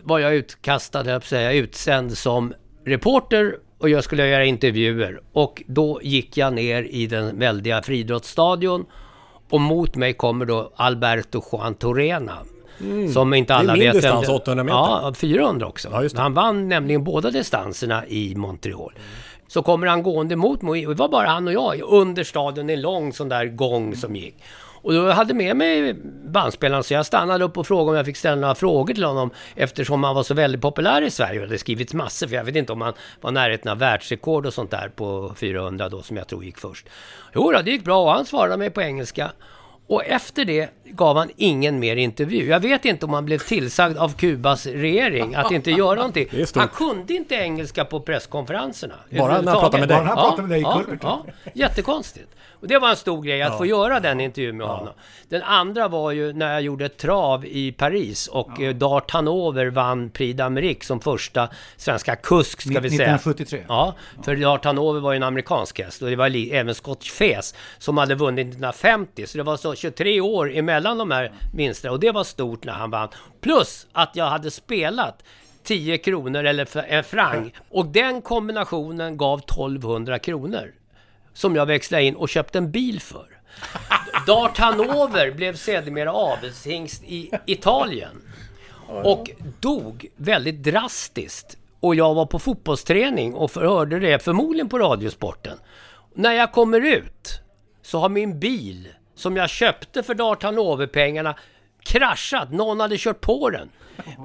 var jag utkastad, jag att säga, utsänd som reporter och jag skulle göra intervjuer. Och då gick jag ner i den väldiga friidrottsstadion och mot mig kommer då Alberto Juan Torena. Mm. Som inte Det är alla min vet. distans, det- 800 meter. Ja, 400 också. Han vann nämligen båda distanserna i Montreal. Så kommer han gående mot mig, det var bara han och jag, under stadion, en lång sån där gång som gick. Och då hade med mig bandspelaren, så jag stannade upp och frågade om jag fick ställa några frågor till honom eftersom han var så väldigt populär i Sverige och det hade skrivits massor, för jag vet inte om han var i närheten av världsrekord och sånt där på 400 då, som jag tror gick först. Jo då, det gick bra och han svarade mig på engelska. Och efter det gav han ingen mer intervju. Jag vet inte om han blev tillsagd av Kubas regering att inte göra någonting. Han kunde inte engelska på presskonferenserna. Bara när han pratade med dig. Bara när han pratade med dig i ja, ja, Jättekonstigt. Och det var en stor grej att Ja. få göra den intervjun med honom. Den andra var ju när jag gjorde ett trav i Paris och ja. Dart Hanover vann Prix d'Amérique som första svenska kusk, ska vi säga. 1973. Ja, för Dart Hanover var ju en amerikansk häst och det var även Scott Fes som hade vunnit 1950. Så det var så 23 år emellan de här vinsterna och det var stort när han vann. Plus att jag hade spelat 10 kronor eller en franc och den kombinationen gav 1200 kronor. Som jag växlade in och köpte en bil för. Dart Hanover blev sedermera avelshingst i Italien. Och dog väldigt drastiskt. Och jag var på fotbollsträning och hörde det förmodligen på Radiosporten. När jag kommer ut så har min bil som jag köpte för Dart Hanover-pengarna kraschat. Någon hade kört på den.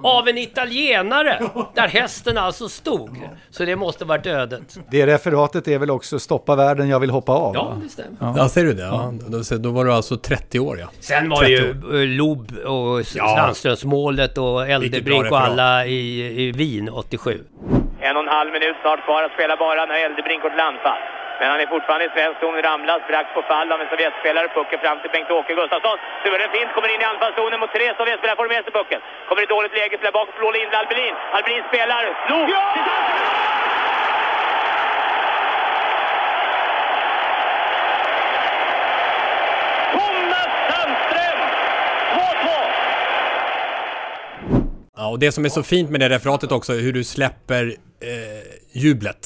Av en italienare! Där hästen alltså stod. Så det måste varit ödet. Det referatet är väl också Stoppa världen, jag vill hoppa av? Ja, va? det stämmer. Ja, säger du det? Ja. Då, då var du alltså 30 år ja. Sen var 30 ju år. eh, Lob och Ja. Sandströmsmålet och Eldebrink och alla i, i Wien 87. En och en halv minut snart kvar att spela bara när Eldebrink går till anfall. Men han är fortfarande i svensk zon, ramlas, strax på fall av en Sovjetspelare. Pucken fram till Bengt-Åke Gustafsson. Suverän fint, kommer in i anfallszonen mot tre Sovjetspelare, får med sig pucken. Kommer i dåligt läge, spelar bak, slår in Albelin. Albelin spelar, slog! Thomas Sandström! 2-2! Ja, och det som är så fint med det referatet också är hur du släpper eh, jublet.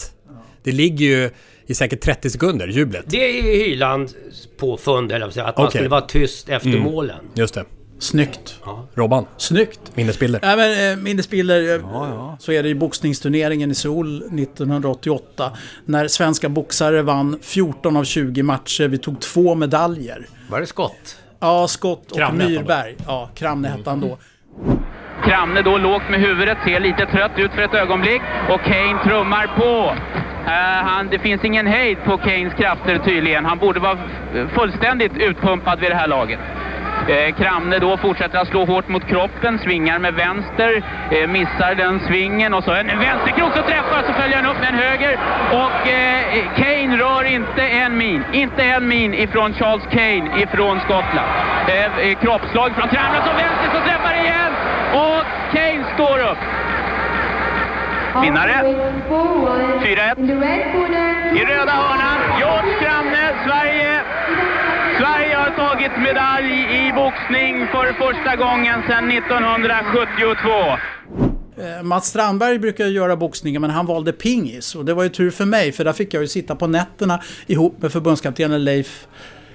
Det ligger ju i säkert 30 sekunder, jublet. Det är Hyland påfund, eller att man Okej. skulle vara tyst efter Mm. målen. Just det. Snyggt. Robban. Snyggt. Minnesbilder. Nej men eh, minnesbilder, eh, så är det i boxningsturneringen i Seoul 1988. När svenska boxare vann 14 av 20 matcher. Vi tog två medaljer. Var det skott? Ja, Skott och Kramne. Myrberg. Ja, Kramne hette han då. Kramne då lågt med huvudet, ser lite trött ut för ett ögonblick. Och Kane trummar på. Uh, han, det finns ingen hejd på Kanes krafter tydligen. Han borde vara fullständigt utpumpad vid det här laget. Eh, Kramne då fortsätter att slå hårt mot kroppen, svingar med vänster, eh, missar den svingen och så en vänsterkrok som träffar så följer han upp med en höger. Och eh, Kane rör inte en min, inte en min ifrån Charles Kane ifrån Skottland. Eh, eh, kroppslag från Kramne som vänster som träffar igen och Kane står upp. Vinnare 4-1. I röda hörnan, George Kramne, Sverige. Sverige har tagit medalj i boxning för första gången sedan 1972. Eh, Mats Strandberg brukar ju göra boxningen men han valde pingis. Och det var ju tur för mig för där fick jag ju sitta på nätterna ihop med förbundskaptenen Leif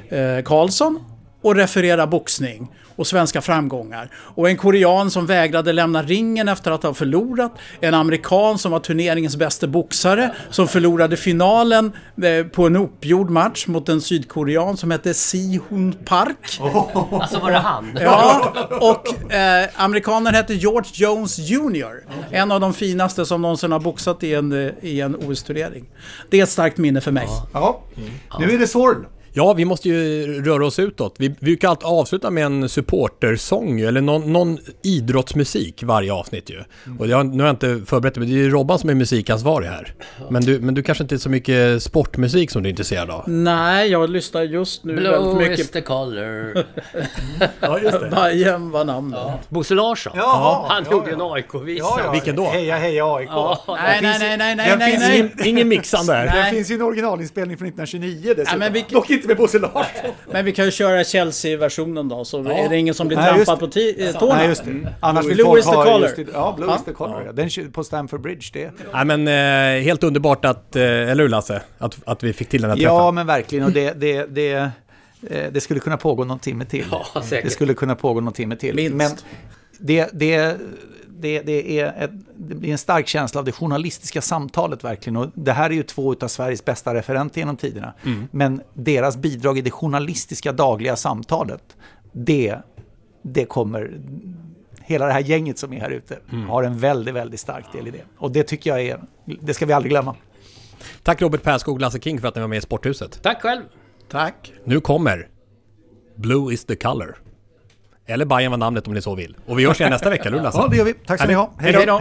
eh, Karlsson och referera boxning och svenska framgångar. Och en korean som vägrade lämna ringen efter att ha förlorat. En amerikan som var turneringens bästa boxare som förlorade finalen eh, på en uppgjord match mot en sydkorean som hette Si-Hun Park. Alltså var det han? Ja, och eh, amerikanen hette George Jones Jr. En av de finaste som någonsin har boxat i en, eh, i en OS-turnering. Det är ett starkt minne för mig. Ja. Nu är det Sword. Ja, vi måste ju röra oss utåt. Vi, brukar alltid avsluta med en supportersång eller någon, någon idrottsmusik varje avsnitt ju. Och jag, nu har jag inte förberett det, men det är ju Robban som är musikansvarig här. Men du, men du kanske inte är så mycket sportmusik som du är intresserad av? Nej, jag lyssnar just nu Blue väldigt mycket... is the color. ja, just det. Bajen var namnet. Bosse Larsson. Ja, han ja, gjorde ja. en AIK-visa. Ja, ja. Vilken då? Heja, heja AIK. Ja, nej, nej, nej, nej, nej, nej. i- Ingen, ingen mixande här. Nej. Det finns ju en originalinspelning från 1929 dessutom. Nej, men vilken- Dock inte inte med Bosse Larsson. Men vi kan ju köra Chelsea-versionen då, så Ja. är det ingen som blir Nej, trampad på eh, tårna. Nej, just det. Annars vill Blue folk is the color. just det- Ja, Blue Ja. is the color. Ja. Den på Stamford Bridge, det... Nej men eh, helt underbart att, eh, eller hur Lasse? Att, att vi fick till den här träffen. Ja, men verkligen. Och det, det, det, eh, det skulle kunna pågå någon timme till. Ja, säkert. Det skulle kunna pågå någon timme till. Minst. Men det, det, det, det, är ett, det blir en stark känsla av det journalistiska samtalet verkligen. Och det här är ju två av Sveriges bästa referenter genom tiderna. Mm. Men deras bidrag i det journalistiska dagliga samtalet, det, det kommer... Hela det här gänget som är här ute Mm. har en väldigt, väldigt stark del i det. Och det tycker jag är... Det ska vi aldrig glömma. Tack Robert Perskog och Lasse King för att ni var med i Sporthuset. Tack själv. Tack. Nu kommer Blue is the color. Eller Bayern var namnet om ni så vill. Och vi hörs igen nästa vecka, Lasse? Ja, det gör vi. Tack ska ni ha. Hej då.